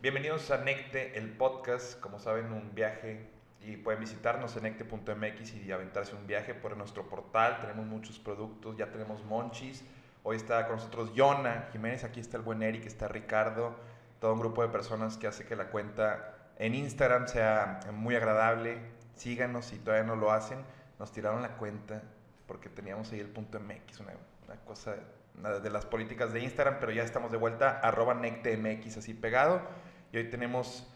Bienvenidos a Necte, el podcast. Como saben, un viaje y pueden visitarnos en necte.mx y aventarse un viaje por nuestro portal. Tenemos muchos productos, ya tenemos monchis. Hoy está con nosotros Yona Jiménez, aquí está el buen Eric, está Ricardo, todo un grupo de personas que hace que la cuenta en Instagram sea muy agradable. Síganos si todavía no lo hacen. Nos tiraron la cuenta porque teníamos ahí el punto MX, una, cosa de las políticas de Instagram, pero ya estamos de vuelta, arroba nectemx así pegado. Y hoy tenemos,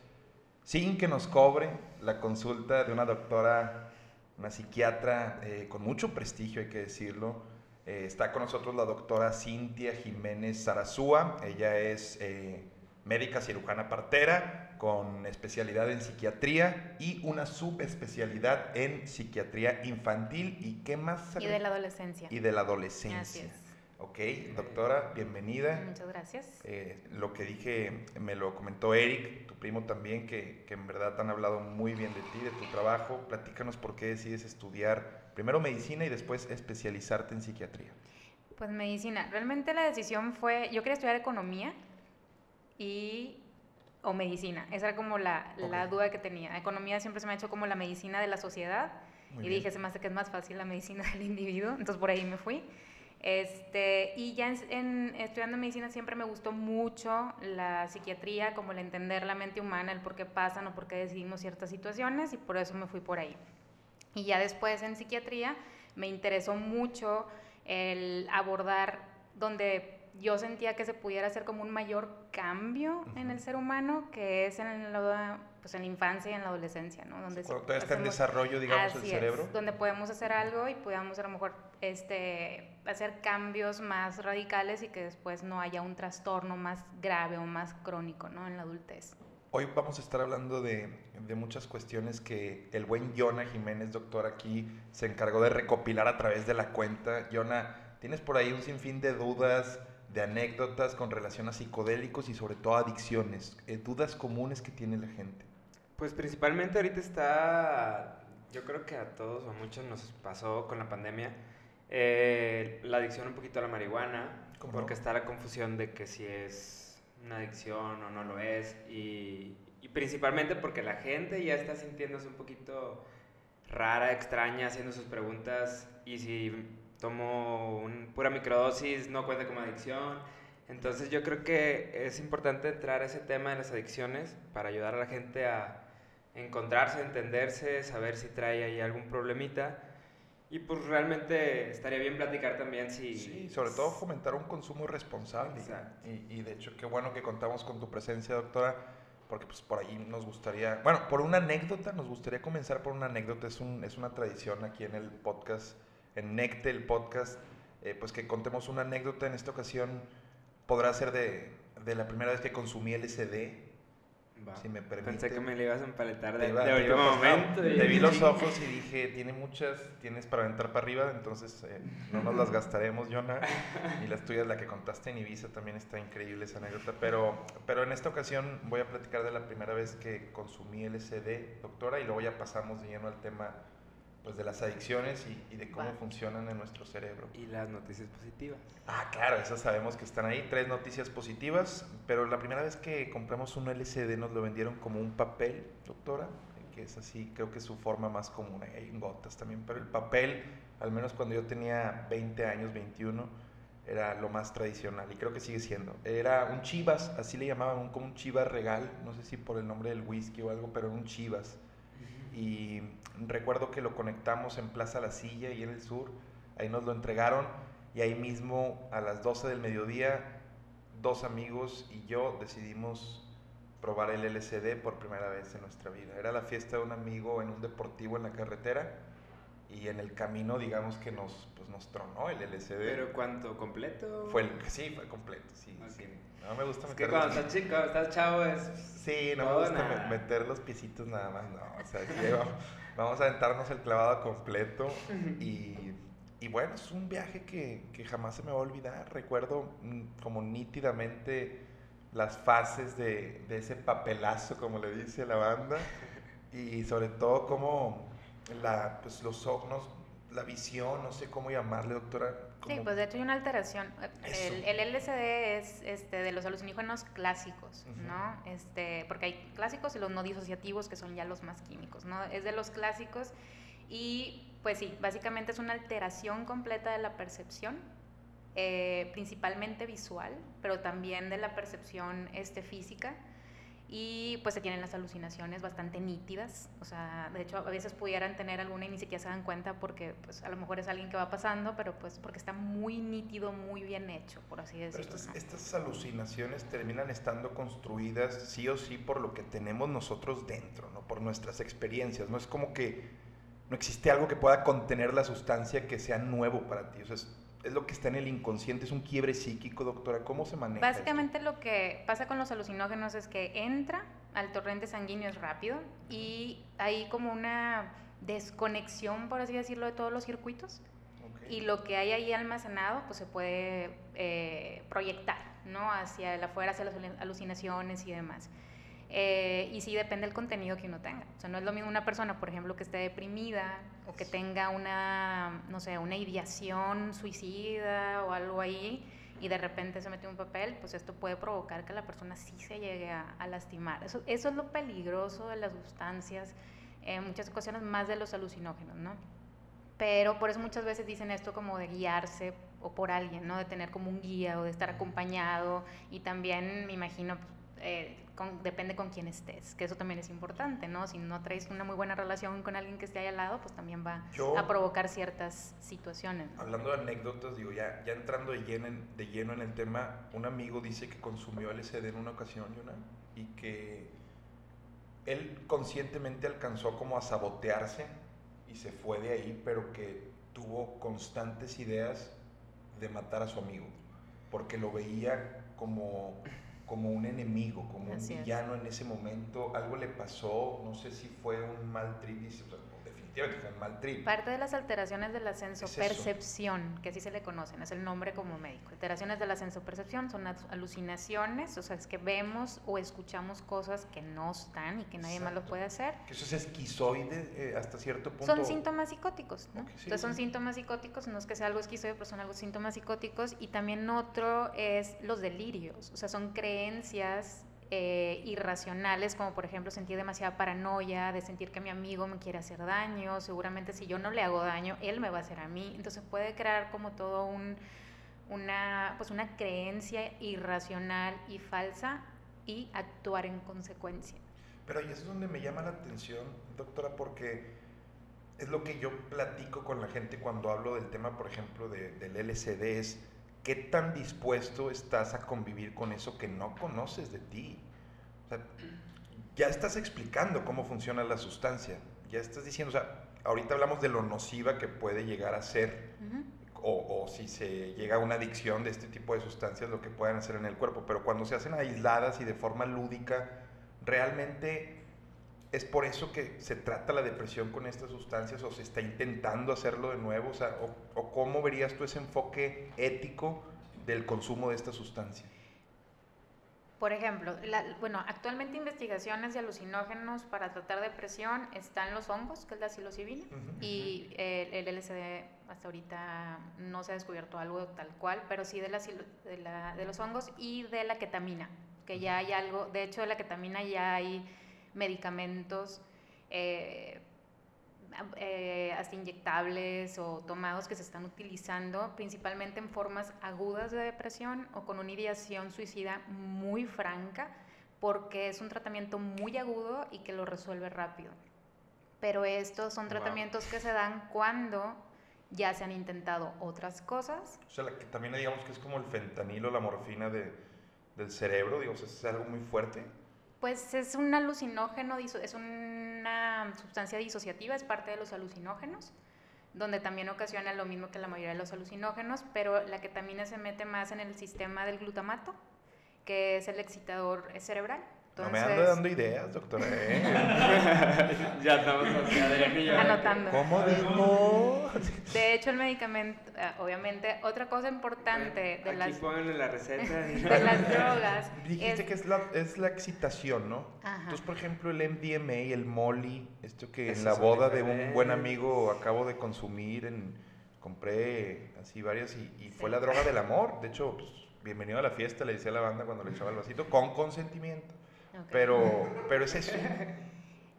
sin que nos cobre, la consulta de una doctora, una psiquiatra eh, con mucho prestigio, hay que decirlo. Eh, está con nosotros la doctora Cintia Jiménez Zarazúa. Ella es eh, médica cirujana partera con especialidad en psiquiatría y una subespecialidad en psiquiatría infantil y qué más. Y de la adolescencia. Y de la adolescencia. Así es. Ok, doctora, bienvenida. Muchas gracias. Eh, lo que dije me lo comentó Eric, tu primo también, que, que, en verdad han hablado muy bien de ti, de tu trabajo. Platícanos por qué decides estudiar primero medicina y después especializarte en psiquiatría. Pues medicina. Realmente la decisión fue, yo quería estudiar economía y o medicina. Esa era como la, okay. la duda que tenía. Economía siempre se me ha hecho como la medicina de la sociedad muy y bien. dije, se me hace que es más fácil la medicina del individuo, entonces por ahí me fui. Este, y ya en, en, estudiando medicina siempre me gustó mucho la psiquiatría, como el entender la mente humana, el por qué pasan o por qué decidimos ciertas situaciones y por eso me fui por ahí. Y ya después en psiquiatría me interesó mucho el abordar donde yo sentía que se pudiera hacer como un mayor cambio uh -huh. en el ser humano, que es en la, pues en la infancia y en la adolescencia, ¿no? Donde Cuando todavía está en desarrollo, digamos, el cerebro. Es, donde podemos hacer algo y podamos a lo mejor este, hacer cambios más radicales y que después no haya un trastorno más grave o más crónico, ¿no? En la adultez. Hoy vamos a estar hablando de, de muchas cuestiones que el buen Yona Jiménez, doctor, aquí se encargó de recopilar a través de la cuenta. Yona, tienes por ahí un sinfín de dudas, de anécdotas con relación a psicodélicos y sobre todo adicciones, eh, dudas comunes que tiene la gente. Pues principalmente ahorita está, yo creo que a todos o a muchos nos pasó con la pandemia, eh, la adicción un poquito a la marihuana, porque no? está la confusión de que si es una adicción o no lo es, y, y principalmente porque la gente ya está sintiéndose un poquito rara, extraña, haciendo sus preguntas, y si tomo un, pura microdosis, no cuenta como adicción. Entonces yo creo que es importante entrar a ese tema de las adicciones para ayudar a la gente a encontrarse, entenderse, saber si trae ahí algún problemita. Y pues realmente estaría bien platicar también si... Sí, sobre todo fomentar un consumo responsable. Exacto. Y, y de hecho, qué bueno que contamos con tu presencia, doctora, porque pues por ahí nos gustaría... Bueno, por una anécdota, nos gustaría comenzar por una anécdota. Es, un, es una tradición aquí en el podcast en Necte, el podcast, eh, pues que contemos una anécdota. En esta ocasión podrá ser de, de la primera vez que consumí LSD. Va. Si me permite. Pensé que me le ibas a empaletar de, iba, de último iba, momento. Te vi los ojos y dije, tiene muchas, tienes para aventar para arriba, entonces eh, no nos las gastaremos, Jonah. Y las tuyas, la que contaste en Ibiza, también está increíble esa anécdota. Pero, pero en esta ocasión voy a platicar de la primera vez que consumí LSD, doctora, y luego ya pasamos de lleno al tema pues de las adicciones y, y de cómo Va. funcionan en nuestro cerebro. Y las noticias positivas. Ah, claro, esas sabemos que están ahí, tres noticias positivas, pero la primera vez que compramos un LCD nos lo vendieron como un papel, doctora, que es así, creo que es su forma más común, hay gotas también, pero el papel, al menos cuando yo tenía 20 años, 21, era lo más tradicional y creo que sigue siendo. Era un chivas, así le llamaban, un, como un chivas regal, no sé si por el nombre del whisky o algo, pero era un chivas y recuerdo que lo conectamos en Plaza La Silla y en el sur, ahí nos lo entregaron y ahí mismo a las 12 del mediodía dos amigos y yo decidimos probar el LCD por primera vez en nuestra vida. Era la fiesta de un amigo en un deportivo en la carretera y en el camino digamos que nos, pues, nos tronó el LCD. ¿Pero cuánto? ¿Completo? Fue el, sí, fue completo, sí. Okay. sí. No me gusta es meter que cuando estás chico, estás chavo es... Sí, no me gusta nada. meter los piecitos nada más, no. O sea, sí, vamos, a aventarnos el clavado completo y, y bueno, es un viaje que, que, jamás se me va a olvidar. Recuerdo mm, como nítidamente las fases de, de ese papelazo, como le dice la banda, y sobre todo como la, pues, los ojos, la visión, no sé cómo llamarle, doctora, Sí, pues de hecho hay una alteración. El, el, LSD es este, de los alucinógenos clásicos, ¿no? Este, porque hay clásicos y los no disociativos, que son ya los más químicos, ¿no? Es de los clásicos y pues sí, básicamente es una alteración completa de la percepción, eh, principalmente visual, pero también de la percepción este, física y pues se tienen las alucinaciones bastante nítidas, o sea, de hecho a veces pudieran tener alguna y ni siquiera se dan cuenta porque pues a lo mejor es alguien que va pasando, pero pues porque está muy nítido, muy bien hecho, por así decirlo. Estas, estas, alucinaciones terminan estando construidas sí o sí por lo que tenemos nosotros dentro, ¿no? Por nuestras experiencias, no es como que no existe algo que pueda contener la sustancia que sea nuevo para ti, o sea, es es lo que está en el inconsciente, es un quiebre psíquico, doctora. ¿Cómo se maneja? Básicamente lo que pasa con los alucinógenos es que entra al torrente sanguíneo es rápido y hay como una desconexión, por así decirlo, de todos los circuitos. Y lo que hay ahí almacenado, pues se puede eh, proyectar, ¿no? Hacia el afuera, hacia las alucinaciones y demás. Eh, y sí depende del contenido que uno tenga. O sea, no es lo mismo una persona, por ejemplo, que esté deprimida o que tenga una, no sé, una ideación suicida o algo ahí y de repente se mete un papel, pues esto puede provocar que la persona sí se llegue a, lastimar. Eso, eso, es lo peligroso de las sustancias, en muchas ocasiones más de los alucinógenos, ¿no? Pero por eso muchas veces dicen esto como de guiarse o por alguien, ¿no? De tener como un guía o de estar acompañado y también me imagino eh, depende con quién estés, que eso también es importante, ¿no? Si no traes una muy buena relación con alguien que esté ahí al lado, pues también va a provocar ciertas situaciones. Hablando de anécdotas, digo, ya, ya entrando de lleno, en, de lleno en el tema, un amigo dice que consumió LSD en una ocasión, y que él conscientemente alcanzó como a sabotearse y se fue de ahí, pero que tuvo constantes ideas de matar a su amigo, porque lo veía como como un enemigo, como un villano en ese momento. Algo le pasó, no sé si fue un mal trip, definitivamente fue un mal trip. Parte de las alteraciones de la sensopercepción, que así se le conocen, es el nombre como médico. Alteraciones de la sensopercepción son alucinaciones, o sea, es que vemos o escuchamos cosas que no están y que nadie más lo puede hacer. Que eso es esquizoide eh, hasta cierto punto. Son síntomas psicóticos, ¿no? Entonces son síntomas psicóticos, no es que sea algo esquizoide, pero son algo síntomas psicóticos. Y también otro es los delirios, o sea, son creencias eh, irracionales, como por ejemplo sentir demasiada paranoia, de sentir que mi amigo me quiere hacer daño, seguramente si yo no le hago daño, él me va a hacer a mí. Entonces puede crear como todo un, una, pues una creencia irracional y falsa y actuar en consecuencia. Pero ahí es donde me llama la atención, doctora, porque es lo que yo platico con la gente cuando hablo del tema, por ejemplo, de, del LCD, es ¿qué tan dispuesto estás a convivir con eso que no conoces de ti? O sea, ya estás explicando cómo funciona la sustancia, ya estás diciendo, o sea, ahorita hablamos de lo nociva que puede llegar a ser, o, o, si se llega a una adicción de este tipo de sustancias, lo que pueden hacer en el cuerpo, pero cuando se hacen aisladas y de forma lúdica, realmente ¿Es por eso que se trata la depresión con estas sustancias o se está intentando hacerlo de nuevo? O, sea, o, cómo verías tú ese enfoque ético del consumo de esta sustancia? Por ejemplo, bueno, actualmente investigaciones de alucinógenos para tratar depresión están los hongos, que es la psilocibina, y el, LSD hasta ahorita no se ha descubierto algo tal cual, pero sí de, la, de, la, de los hongos y de la ketamina, que ya hay algo, de hecho de la ketamina ya hay medicamentos eh, eh, hasta inyectables o tomados que se están utilizando principalmente en formas agudas de depresión o con una ideación suicida muy franca porque es un tratamiento muy agudo y que lo resuelve rápido. Pero estos son tratamientos que se dan cuando ya se han intentado otras cosas. O sea, que también digamos que es como el fentanilo, la morfina de, del cerebro, digamos, es algo muy fuerte. Pues es un alucinógeno, es una sustancia disociativa, es parte de los alucinógenos, donde también ocasiona lo mismo que la mayoría de los alucinógenos, pero la ketamina se mete más en el sistema del glutamato, que es el excitador cerebral no me ando dando ideas, doctora. ¿eh? ya estamos anotando. ¿Cómo digo? De hecho, el medicamento, eh, obviamente, otra cosa importante de las. la receta. de las drogas. Dijiste que es la, es la excitación, ¿no? Entonces, por ejemplo, el MDMA, el Molly, esto que en la boda de un buen amigo acabo de consumir en compré así varias y, fue la droga del amor. De hecho, pues, bienvenido a la fiesta, le decía a la banda cuando le echaba el vasito, con consentimiento. Pero, pero es eso.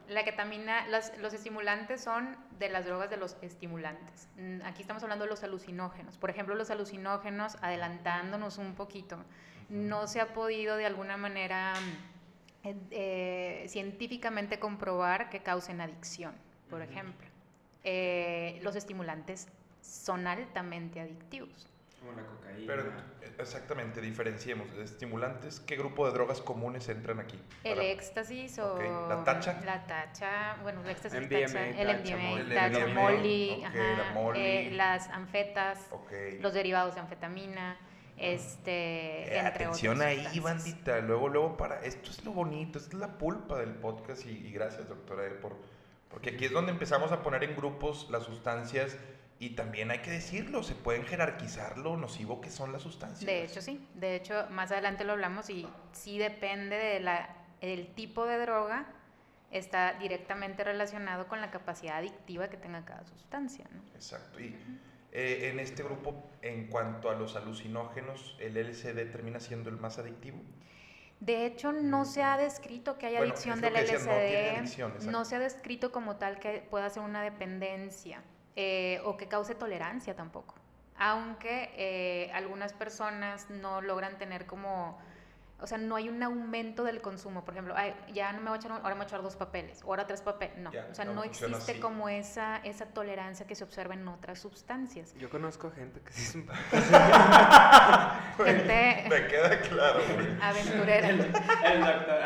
La ketamina, los estimulantes son de las drogas de los estimulantes. Mm, aquí estamos hablando de los alucinógenos. Por ejemplo, los alucinógenos, adelantándonos un poquito, no se ha podido de alguna manera eh, eh, científicamente comprobar que causen adicción, por ejemplo. Eh, los estimulantes son altamente adictivos. Como la cocaína. Pero exactamente, diferenciemos. Estimulantes, ¿qué grupo de drogas comunes entran aquí? El éxtasis o... ¿La tacha? La tacha, bueno, el éxtasis, el MDMA, tacha, molly, eh, las anfetas, los derivados de anfetamina. Este, eh, atención ahí, bandita. Luego, luego, para. Esto es lo bonito, esto es la pulpa del podcast. Y, gracias, doctora, por. Porque aquí es donde empezamos a poner en grupos las sustancias y también hay que decirlo, se pueden jerarquizar lo nocivo que son las sustancias. De hecho, sí. De hecho, más adelante lo hablamos y sí depende de la, del tipo de droga, está directamente relacionado con la capacidad adictiva que tenga cada sustancia. ¿no? Exacto. Y eh, en este grupo, en cuanto a los alucinógenos, ¿el LSD termina siendo el más adictivo? De hecho, no se ha descrito que haya adicción del LSD. no se ha descrito como tal que pueda ser una dependencia. Eh, o que cause tolerancia tampoco. Aunque eh, algunas personas no logran tener como o sea, no hay un aumento del consumo. Por ejemplo, ya no me voy a echar, ahora me voy a echar dos papeles, ahora tres papeles. No, o sea, no, existe como esa, esa tolerancia que se observa en otras sustancias. Yo conozco gente que sí es un Gente... me queda claro, Aventurera. El, doctor.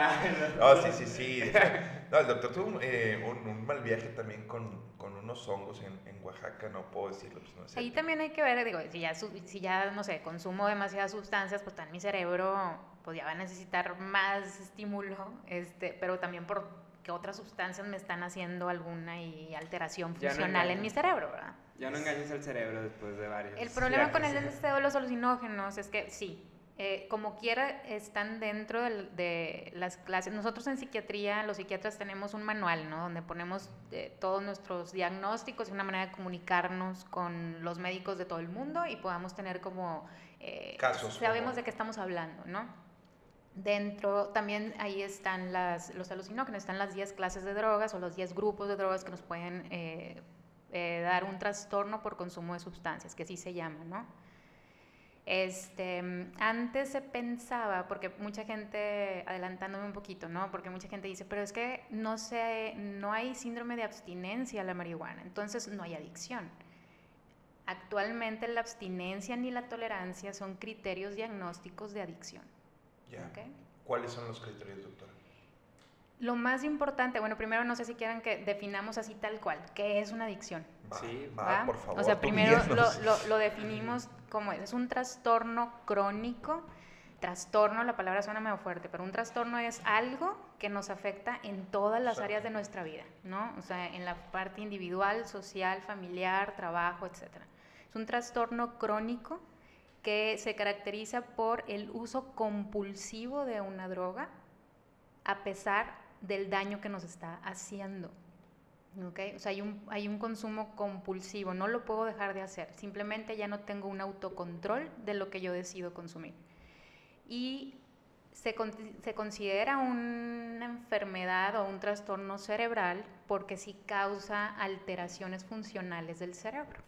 Ah, sí, sí, sí. No, el doctor tuvo eh, un, mal viaje también con, con unos hongos en, en, Oaxaca, no puedo decirlo. Pues Ahí también hay que ver, digo, si ya, si ya, no sé, consumo demasiadas sustancias, pues está en mi cerebro pues ya va a necesitar más estímulo, este, pero también por que otras sustancias me están haciendo alguna y alteración funcional en mi cerebro, ¿verdad? Ya no engañes al cerebro después de varios. El problema con el o los alucinógenos es que sí, eh, como quiera están dentro de, las clases. Nosotros en psiquiatría, los psiquiatras tenemos un manual, ¿no? Donde ponemos eh, todos nuestros diagnósticos y una manera de comunicarnos con los médicos de todo el mundo y podamos tener como... Eh, Casos. Sabemos de qué estamos hablando, ¿no? Dentro también ahí están las, los alucinógenos, están las 10 clases de drogas o los 10 grupos de drogas que nos pueden eh, eh, dar un trastorno por consumo de sustancias, que así se llama, ¿no? Este, antes se pensaba, porque mucha gente, adelantándome un poquito, ¿no? Porque mucha gente dice, pero es que no, se, no hay síndrome de abstinencia a la marihuana, entonces no hay adicción. Actualmente la abstinencia ni la tolerancia son criterios diagnósticos de adicción. ¿Cuáles son los criterios, doctora? Lo más importante, bueno, primero no sé si quieran que definamos así tal cual, ¿qué es una adicción? sí, va, por favor. O sea, primero lo, lo, definimos como es, es un trastorno crónico. Trastorno, la palabra suena medio fuerte, pero un trastorno es algo que nos afecta en todas las áreas de nuestra vida, ¿no? O sea, en la parte individual, social, familiar, trabajo, etc. Es un trastorno crónico que se caracteriza por el uso compulsivo de una droga a pesar del daño que nos está haciendo. ¿Okay? O sea, hay un, hay un consumo compulsivo, no lo puedo dejar de hacer, simplemente ya no tengo un autocontrol de lo que yo decido consumir. Y se, se considera una enfermedad o un trastorno cerebral porque sí causa alteraciones funcionales del cerebro.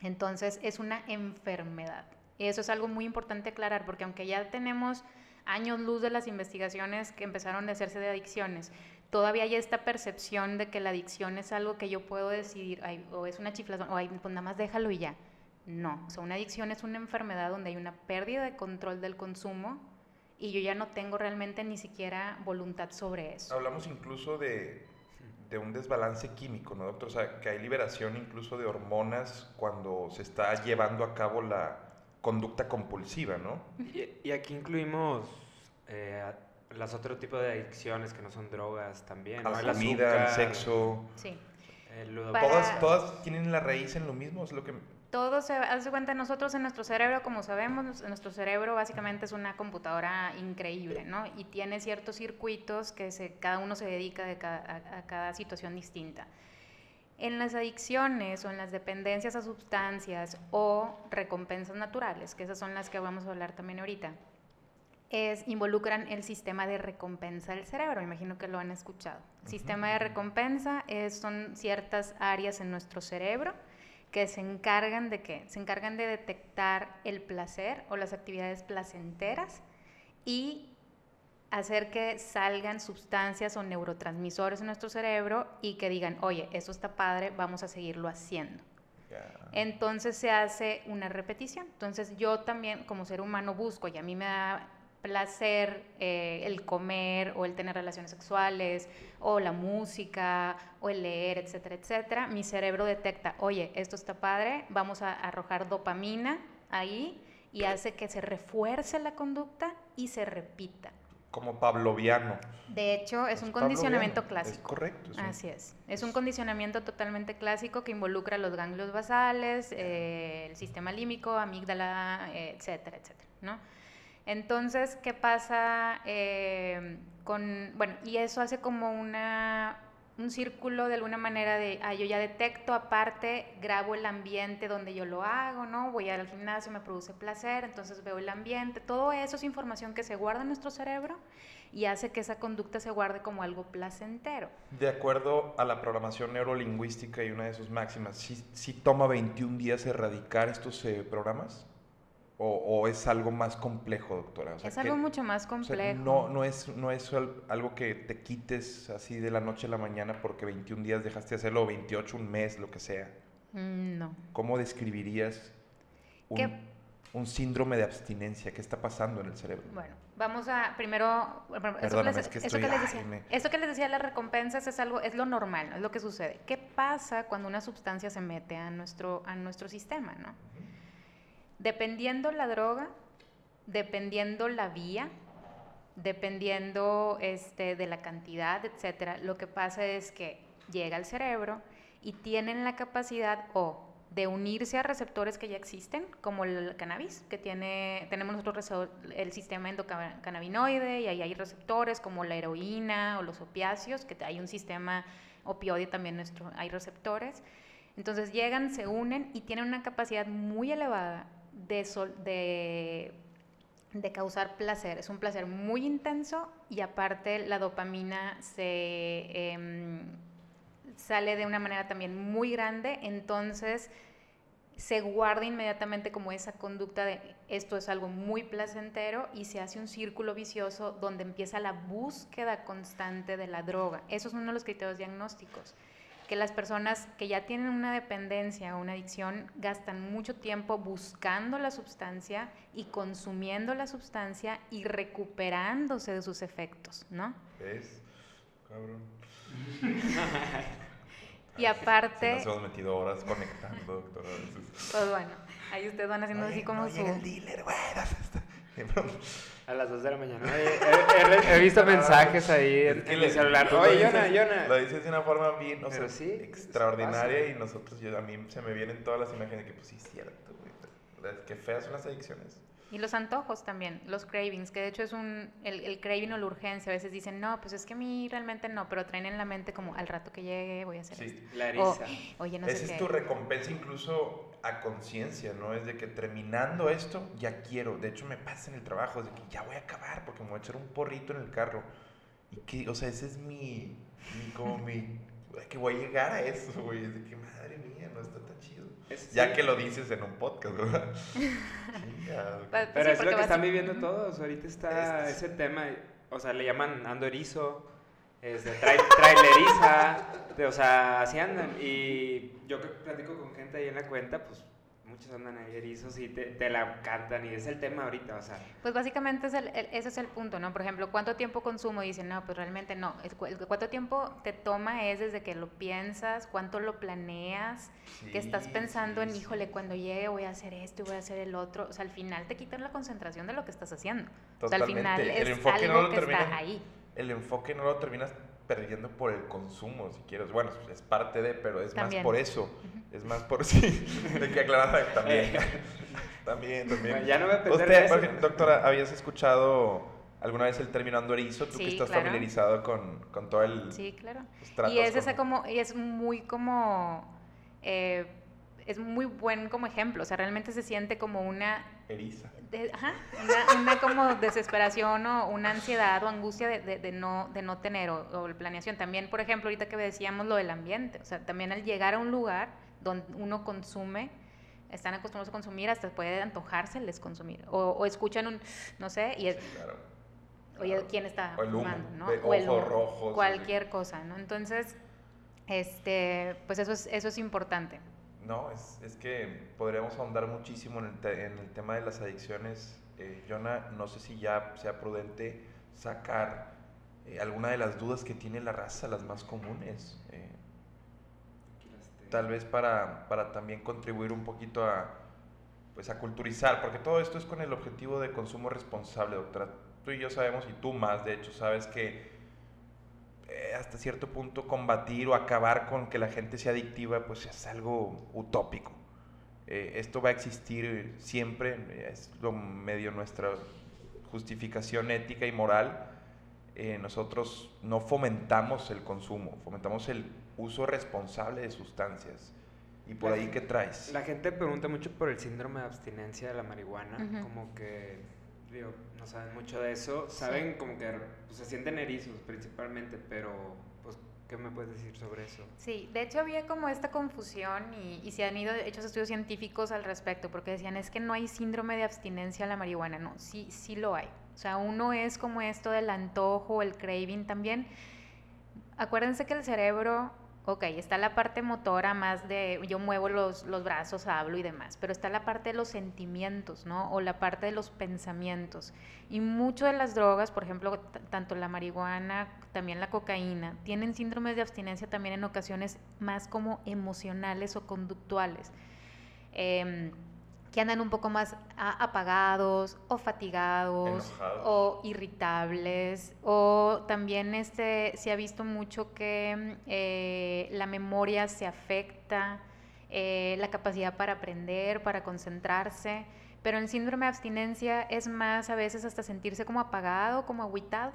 Entonces es una enfermedad. Eso es algo muy importante aclarar, porque aunque ya tenemos años luz de las investigaciones que empezaron a hacerse de adicciones, todavía hay esta percepción de que la adicción es algo que yo puedo decidir, o es una chiflazón, o pues nada más déjalo y ya. No, o sea, una adicción es una enfermedad donde hay una pérdida de control del consumo y yo ya no tengo realmente ni siquiera voluntad sobre eso. Hablamos incluso de, de un desbalance químico, ¿no, doctor? O sea, que hay liberación incluso de hormonas cuando se está llevando a cabo la, conducta compulsiva, ¿no? Y, aquí incluimos eh, las otro tipo de adicciones que no son drogas también. A la comida, el sexo. Sí. ¿Todas, ¿Todas tienen la raíz en lo mismo? Es lo que... Todo se hace cuenta nosotros en nuestro cerebro, como sabemos, nuestro cerebro básicamente es una computadora increíble, ¿no? Y tiene ciertos circuitos que se, cada uno se dedica de a, cada situación distinta. En las adicciones o en las dependencias a sustancias o recompensas naturales, que esas son las que vamos a hablar también ahorita, es, involucran el sistema de recompensa del cerebro. Imagino que lo han escuchado. Sistema de recompensa es, son ciertas áreas en nuestro cerebro que se encargan de qué? Se encargan de detectar el placer o las actividades placenteras y hacer que salgan sustancias o neurotransmisores en nuestro cerebro y que digan, oye, eso está padre, vamos a seguirlo haciendo. Entonces se hace una repetición. Entonces yo también como ser humano busco y a mí me da placer eh, el comer o el tener relaciones sexuales o la música o el leer, etcétera, etcétera, mi cerebro detecta, oye, esto está padre, vamos a arrojar dopamina ahí y hace que se refuerce la conducta y se repita. Como pavloviano. De hecho, es, un condicionamiento clásico. Es correcto. Así es. Es un condicionamiento totalmente clásico que involucra los ganglios basales, eh, el sistema límbico, amígdala, etcétera, etcétera, ¿no? Entonces, ¿qué pasa eh, con, bueno, y eso hace como una, un círculo de alguna manera de, ah, yo ya detecto, aparte, grabo el ambiente donde yo lo hago, ¿no? Voy al gimnasio, me produce placer, entonces veo el ambiente, todo eso es información que se guarda en nuestro cerebro y hace que esa conducta se guarde como algo placentero. De acuerdo a la programación neurolingüística y una de sus máximas, ¿sí, toma 21 días erradicar estos eh, programas? O, es algo más complejo, doctora? es algo mucho más complejo. no, no, es, no es algo que te quites así de la noche a la mañana porque 21 días dejaste de hacerlo, 28, un mes, lo que sea. Mm, no. ¿Cómo describirías un, un, síndrome de abstinencia? ¿Qué está pasando en el cerebro? Bueno, vamos a primero... Eso les, es que eso, que les decía, eso que les decía, las recompensas es algo, es lo normal, es lo que sucede. ¿Qué pasa cuando una sustancia se mete a nuestro, a nuestro sistema, no? Dependiendo la droga, dependiendo la vía, dependiendo este, de la cantidad, etcétera, lo que pasa es que llega al cerebro y tienen la capacidad o de unirse a receptores que ya existen, como el cannabis, que tiene, tenemos nosotros el sistema endocannabinoide y ahí hay receptores como la heroína o los opiáceos, que hay un sistema opioide también nuestro, hay receptores. Entonces llegan, se unen y tienen una capacidad muy elevada de, de, causar placer. Es un placer muy intenso y aparte la dopamina se em, sale de una manera también muy grande, entonces se guarda inmediatamente como esa conducta de esto es algo muy placentero y se hace un círculo vicioso donde empieza la búsqueda constante de la droga. Esos son uno de los criterios diagnósticos que las personas que ya tienen una dependencia o una adicción gastan mucho tiempo buscando la sustancia y consumiendo la sustancia y recuperándose de sus efectos, ¿no? ¿Ves? Cabrón. y aparte... nos hemos metido horas conectando, doctora. Pues bueno, ahí ustedes van haciendo así como su... el dealer, güey. A las 2 de la mañana. he, visto mensajes ahí en, el celular. Oye, Yona, Yona. Lo dices de una forma bien, o sea, sí, extraordinaria y nosotros, yo, a mí se me vienen todas las imágenes de que, pues sí, es cierto, güey. Qué feas son las adicciones. Y los antojos también, los cravings, que de hecho es un, el, el, craving o la urgencia. A veces dicen, no, pues es que a mí realmente no, pero traen en la mente como al rato que llegue voy a hacer sí, La eriza. oye, no Esa es tu recompensa incluso a conciencia, ¿no? Es de que terminando esto, ya quiero. De hecho, me pasa en el trabajo, es de que ya voy a acabar porque me voy a echar un porrito en el carro. Y que, o sea, ese es mi, mi como mi, que voy a llegar a eso, güey. Es de que, madre mía, ya que lo dices en un podcast, ¿verdad? Pero es lo que están viviendo todos. Ahorita está ese tema, o sea, le llaman ando erizo, este, traileriza, o sea, así andan. Y yo que platico con gente ahí en la cuenta, pues muchos andan ahí erizos y te, la cantan y es el tema ahorita, o sea. Pues básicamente es el, ese es el punto, ¿no? Por ejemplo, ¿cuánto tiempo consumo? Dicen, no, pues realmente no. ¿Cuánto tiempo te toma es desde que lo piensas, cuánto lo planeas, que estás pensando en, híjole, cuando llegue voy a hacer esto y voy a hacer el otro. O sea, al final te quitan la concentración de lo que estás haciendo. O sea, al final es algo que está ahí. El enfoque no lo terminas perdiendo por el consumo, si quieres. Bueno, es parte de, pero es más por eso. Es más por sí. de que aclarar también. también, también. ya no me Usted, doctora, ¿habías escuchado alguna vez el término ando erizo, tú que estás familiarizado con, con, todo el... Sí, claro. Y es, ese como, y es muy como... Eh, es muy buen como ejemplo, o sea, realmente se siente como una... Eriza. ajá, una, como desesperación o una ansiedad o angustia de, de, no, de no tener o, o, planeación. También, por ejemplo, ahorita que decíamos lo del ambiente, o sea, también al llegar a un lugar donde uno consume, están acostumbrados a consumir, hasta puede antojárseles consumir. O, o escuchan un, no sé, y es... claro oye, ¿quién está o el fumando? ¿no? o el rojo. Cualquier cosa, ¿no? Entonces, este, pues eso es, eso es importante. No, es, es que podríamos ahondar muchísimo en el, en el tema de las adicciones. Eh, Jonah, no sé si ya sea prudente sacar eh, alguna de las dudas que tiene la raza, las más comunes. Eh, tal vez para, para también contribuir un poquito a, pues a culturizar, porque todo esto es con el objetivo de consumo responsable, doctora tú y yo sabemos, y tú más, de hecho, sabes que eh, hasta cierto punto combatir o acabar con que la gente sea adictiva, pues es algo utópico. Eh, esto va a existir siempre, es lo medio nuestra justificación ética y moral. Eh, nosotros no fomentamos el consumo, fomentamos el uso responsable de sustancias. ¿Y por ahí qué traes? La gente pregunta mucho por el síndrome de abstinencia de la marihuana, como que digo, no saben mucho de eso, saben como que pues, se sienten erizos principalmente, pero pues, ¿qué me puedes decir sobre eso? Sí, de hecho había como esta confusión y, y se han ido hechos estudios científicos al respecto, porque decían es que no hay síndrome de abstinencia a la marihuana, no, sí, sí lo hay. O sea, uno es como esto del antojo, el craving también. Acuérdense que el cerebro ok, está la parte motora más de yo muevo los, los, brazos, hablo y demás, pero está la parte de los sentimientos, ¿no? O la parte de los pensamientos. Y mucho de las drogas, por ejemplo, tanto la marihuana, también la cocaína, tienen síndromes de abstinencia también en ocasiones más como emocionales o conductuales. Eh, que andan un poco más apagados o fatigados o irritables o también este se ha visto mucho que eh, la memoria se afecta eh, la capacidad para aprender para concentrarse pero el síndrome de abstinencia es más a veces hasta sentirse como apagado como aguitado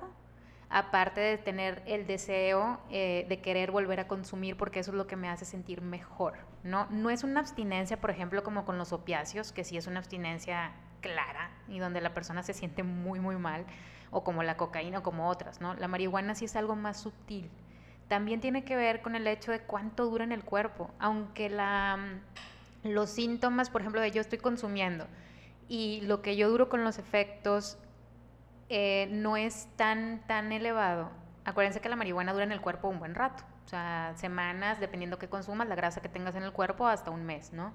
aparte de tener el deseo eh, de querer volver a consumir porque eso es lo que me hace sentir mejor, ¿no? No es una abstinencia, por ejemplo, como con los opiáceos, que sí es una abstinencia clara y donde la persona se siente muy, muy mal, o como la cocaína o como otras, ¿no? La marihuana sí es algo más sutil. También tiene que ver con el hecho de cuánto dura en el cuerpo, aunque la, los síntomas, por ejemplo, de yo estoy consumiendo y lo que yo duro con los efectos eh, no es tan, tan elevado. Acuérdense que la marihuana dura en el cuerpo un buen rato, o sea, semanas, dependiendo qué consumas, la grasa que tengas en el cuerpo, hasta un mes, ¿no?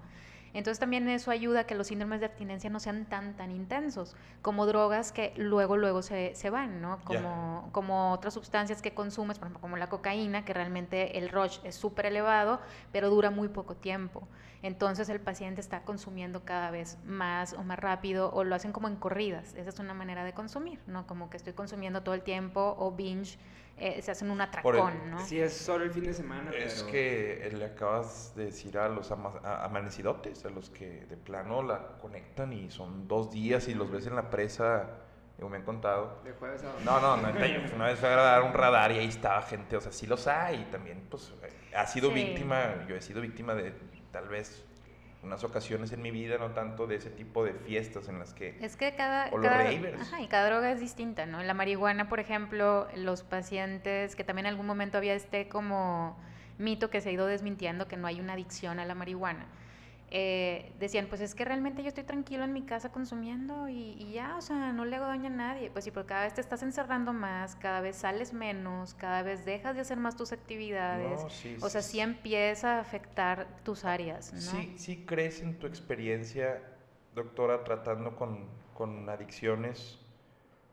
Entonces también eso ayuda a que los síndromes de abstinencia no sean tan, tan intensos, como drogas que luego, luego se, se van, ¿no? Como, como otras sustancias que consumes, por ejemplo, como la cocaína, que realmente el rush es súper elevado, pero dura muy poco tiempo. Entonces el paciente está consumiendo cada vez más o más rápido o lo hacen como en corridas. Esa es una manera de consumir, ¿no? Como que estoy consumiendo todo el tiempo o binge eh, se hacen un atracón, ¿no? Sí, es solo el fin de semana. Es que le acabas de decir a los amanecidotes, a los que de plano la conectan y son dos días y los ves en la presa, como me han contado. De jueves a No, no, no, una vez fue a grabar un radar y ahí estaba gente, o sea, sí los hay y también, pues, ha sido víctima, yo he sido víctima de tal vez unas ocasiones en mi vida, no tanto de ese tipo de fiestas en las que... Es que cada... O cada, Ajá, y cada droga es distinta, ¿no? La marihuana, por ejemplo, los pacientes, que también en algún momento había este como mito que se ha ido desmintiendo, que no hay una adicción a la marihuana. Eh, decían, pues es que realmente yo estoy tranquilo en mi casa consumiendo y, ya, o sea, no le hago daño a nadie. Pues sí, porque cada vez te estás encerrando más, cada vez sales menos, cada vez dejas de hacer más tus actividades. o sea, sí, empieza a afectar tus áreas. ¿no? Sí, sí crees en tu experiencia, doctora, tratando con, con adicciones,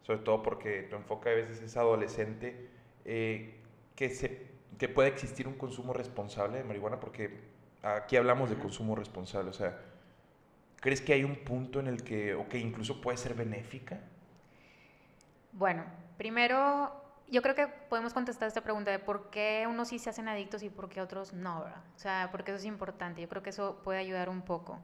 sobre todo porque tu enfoque a veces es adolescente, eh, que, se, que puede existir un consumo responsable de marihuana, porque aquí hablamos de consumo responsable, o sea, ¿crees que hay un punto en el que, o que incluso puede ser benéfica? Bueno, primero, yo creo que podemos contestar esta pregunta de por qué unos sí se hacen adictos y por qué otros no, ¿verdad? O sea, porque eso es importante. Yo creo que eso puede ayudar un poco.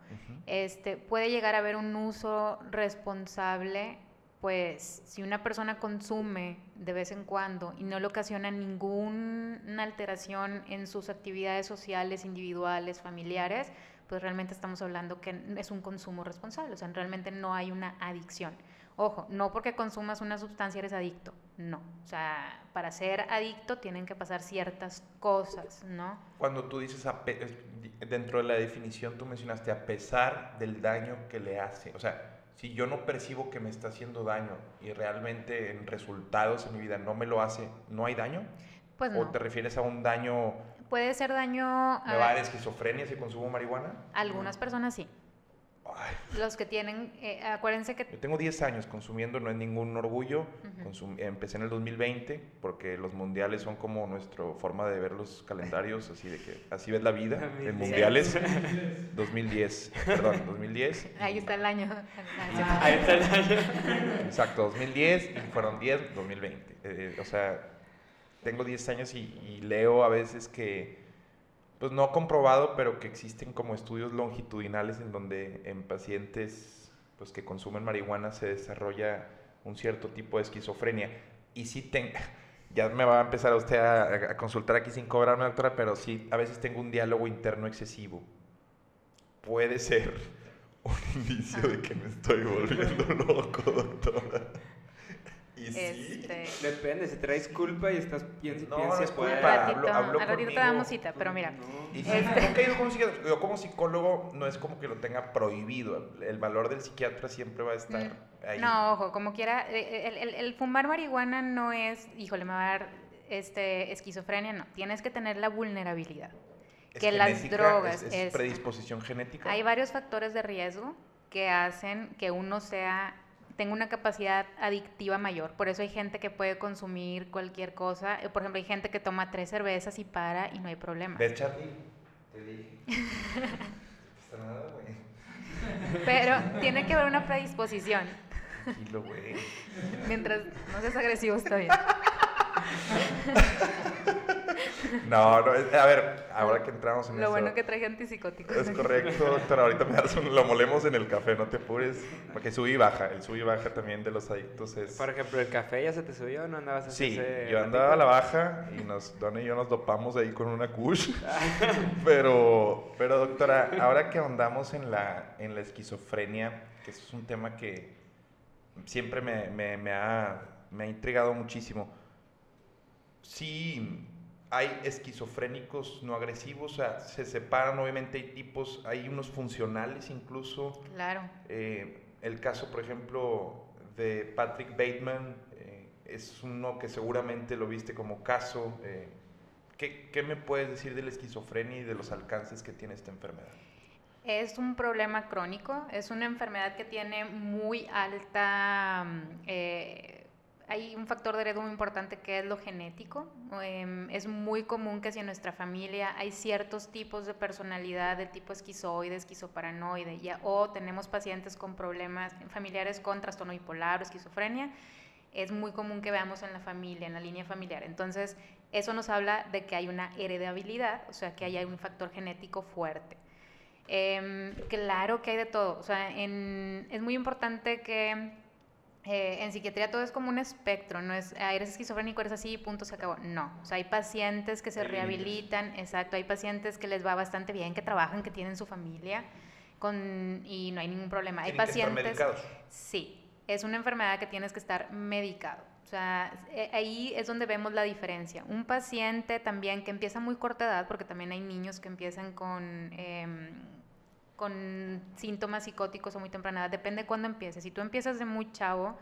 este, puede llegar a haber un uso responsable pues si una persona consume de vez en cuando y no le ocasiona ninguna alteración en sus actividades sociales, individuales, familiares, pues realmente estamos hablando que es un consumo responsable, o sea, realmente no hay una adicción. Ojo, no porque consumas una sustancia eres adicto, no. O sea, para ser adicto tienen que pasar ciertas cosas, ¿no? Cuando tú dices, dentro de la definición tú mencionaste a pesar del daño que le hace, o sea, si yo no percibo que me está haciendo daño y realmente en resultados en mi vida no me lo hace, ¿no hay daño? Pues no. ¿O te refieres a un daño Puede ser daño... ¿Me va a dar esquizofrenia si consumo marihuana? Algunas personas sí. Los que tienen, eh, acuérdense que... Yo tengo 10 años consumiendo, no es ningún orgullo. empecé en el 2020 porque los mundiales son como nuestra forma de ver los calendarios, así de que así ves la vida en mundiales. 2010, perdón, 2010. Ahí está el año. Ahí está el año. Exacto, 2010 y fueron 10, 2020. Eh, o sea, tengo 10 años y, leo a veces que, pues no comprobado, pero que existen como estudios longitudinales en donde en pacientes pues, que consumen marihuana se desarrolla un cierto tipo de esquizofrenia. Y sí tengo, ya me va a empezar a usted a, consultar aquí sin cobrarme, doctora, pero sí, a veces tengo un diálogo interno excesivo. Puede ser un indicio de que me estoy volviendo loco, doctora. Este... Depende, si traes culpa y estás piensa, no, no es culpa, ratito, hablo, al ratito te damos cita, pero mira. Y este... yo, como psicólogo, yo como psicólogo no es como que lo tenga prohibido. El valor del psiquiatra siempre va a estar mm, ahí. No, ojo, como quiera, eh, el, el, el, fumar marihuana no es, híjole, me va a dar este, esquizofrenia, no. Tienes que tener la vulnerabilidad. que las drogas es, es predisposición genética. Hay varios factores de riesgo que hacen que uno sea tengo una capacidad adictiva mayor. Por eso hay gente que puede consumir cualquier cosa. Eh, por ejemplo, hay gente que toma tres cervezas y para y no hay problema. ¿Ves, Charlie? Te dije. no nada, güey. Pero tiene que haber una predisposición. Tranquilo, güey. Mientras no seas agresivo, está bien. No, no, a ver, ahora que entramos en Lo bueno que traje antipsicóticos. Es correcto, doctor. Ahorita me das un, lo molemos en el café, no te apures. Porque sube y baja. El sube y baja también de los adictos es. Por ejemplo, ¿el café ya se te subió o no andabas así? Sí, yo andaba a la baja y nos, Don y yo nos dopamos ahí con una kush. pero, pero, doctora, ahora que andamos en la, en la esquizofrenia, que es un tema que siempre me, me, me ha, me ha intrigado muchísimo. Sí hay esquizofrénicos no agresivos, o sea, se separan, obviamente hay tipos, hay unos funcionales incluso. Claro. Eh, el caso, por ejemplo, de Patrick Bateman eh, es uno que seguramente lo viste como caso. Eh, ¿qué, ¿Qué me puedes decir de la esquizofrenia y de los alcances que tiene esta enfermedad? Es un problema crónico, es una enfermedad que tiene muy alta mm, hay un factor de heredo muy importante que es lo genético. Em, es muy común que si en nuestra familia hay ciertos tipos de personalidad de tipo esquizoide, esquizoparanoide, ya, o tenemos pacientes con problemas familiares con trastorno bipolar o esquizofrenia, es muy común que veamos en la familia, en la línea familiar. Entonces, eso nos habla de que hay una heredabilidad, o sea, que hay un factor genético fuerte. Em, claro que hay de todo. O sea, es muy importante que eh, en psiquiatría todo es como un espectro, no es, eres esquizofrénico, eres así, punto, se acabó. No, o sea, hay pacientes que se rehabilitan, exacto, hay pacientes que les va bastante bien, que trabajan, que tienen su familia con, y no hay ningún problema. Hay pacientes... Sí, es una enfermedad que tienes que estar medicado. O sea, eh, ahí es donde vemos la diferencia. Un paciente también que empieza a muy corta edad, porque también hay niños que empiezan con... Eh, con síntomas psicóticos o muy temprana depende de cuándo empieces. Si tú empiezas de muy chavo,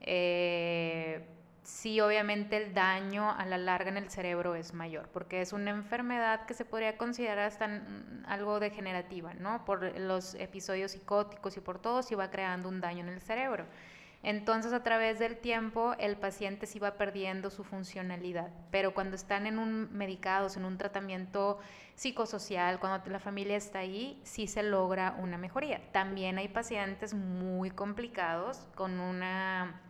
eh, sí obviamente el daño a la larga en el cerebro es mayor, porque es una enfermedad que se podría considerar hasta algo degenerativa, ¿no? Por los episodios psicóticos y por todo, se va creando un daño en el cerebro. Entonces, a través del tiempo, el paciente sí va perdiendo su funcionalidad. Pero cuando están en un medicados, en un tratamiento psicosocial, cuando la familia está ahí, sí se logra una mejoría. También hay pacientes muy complicados con una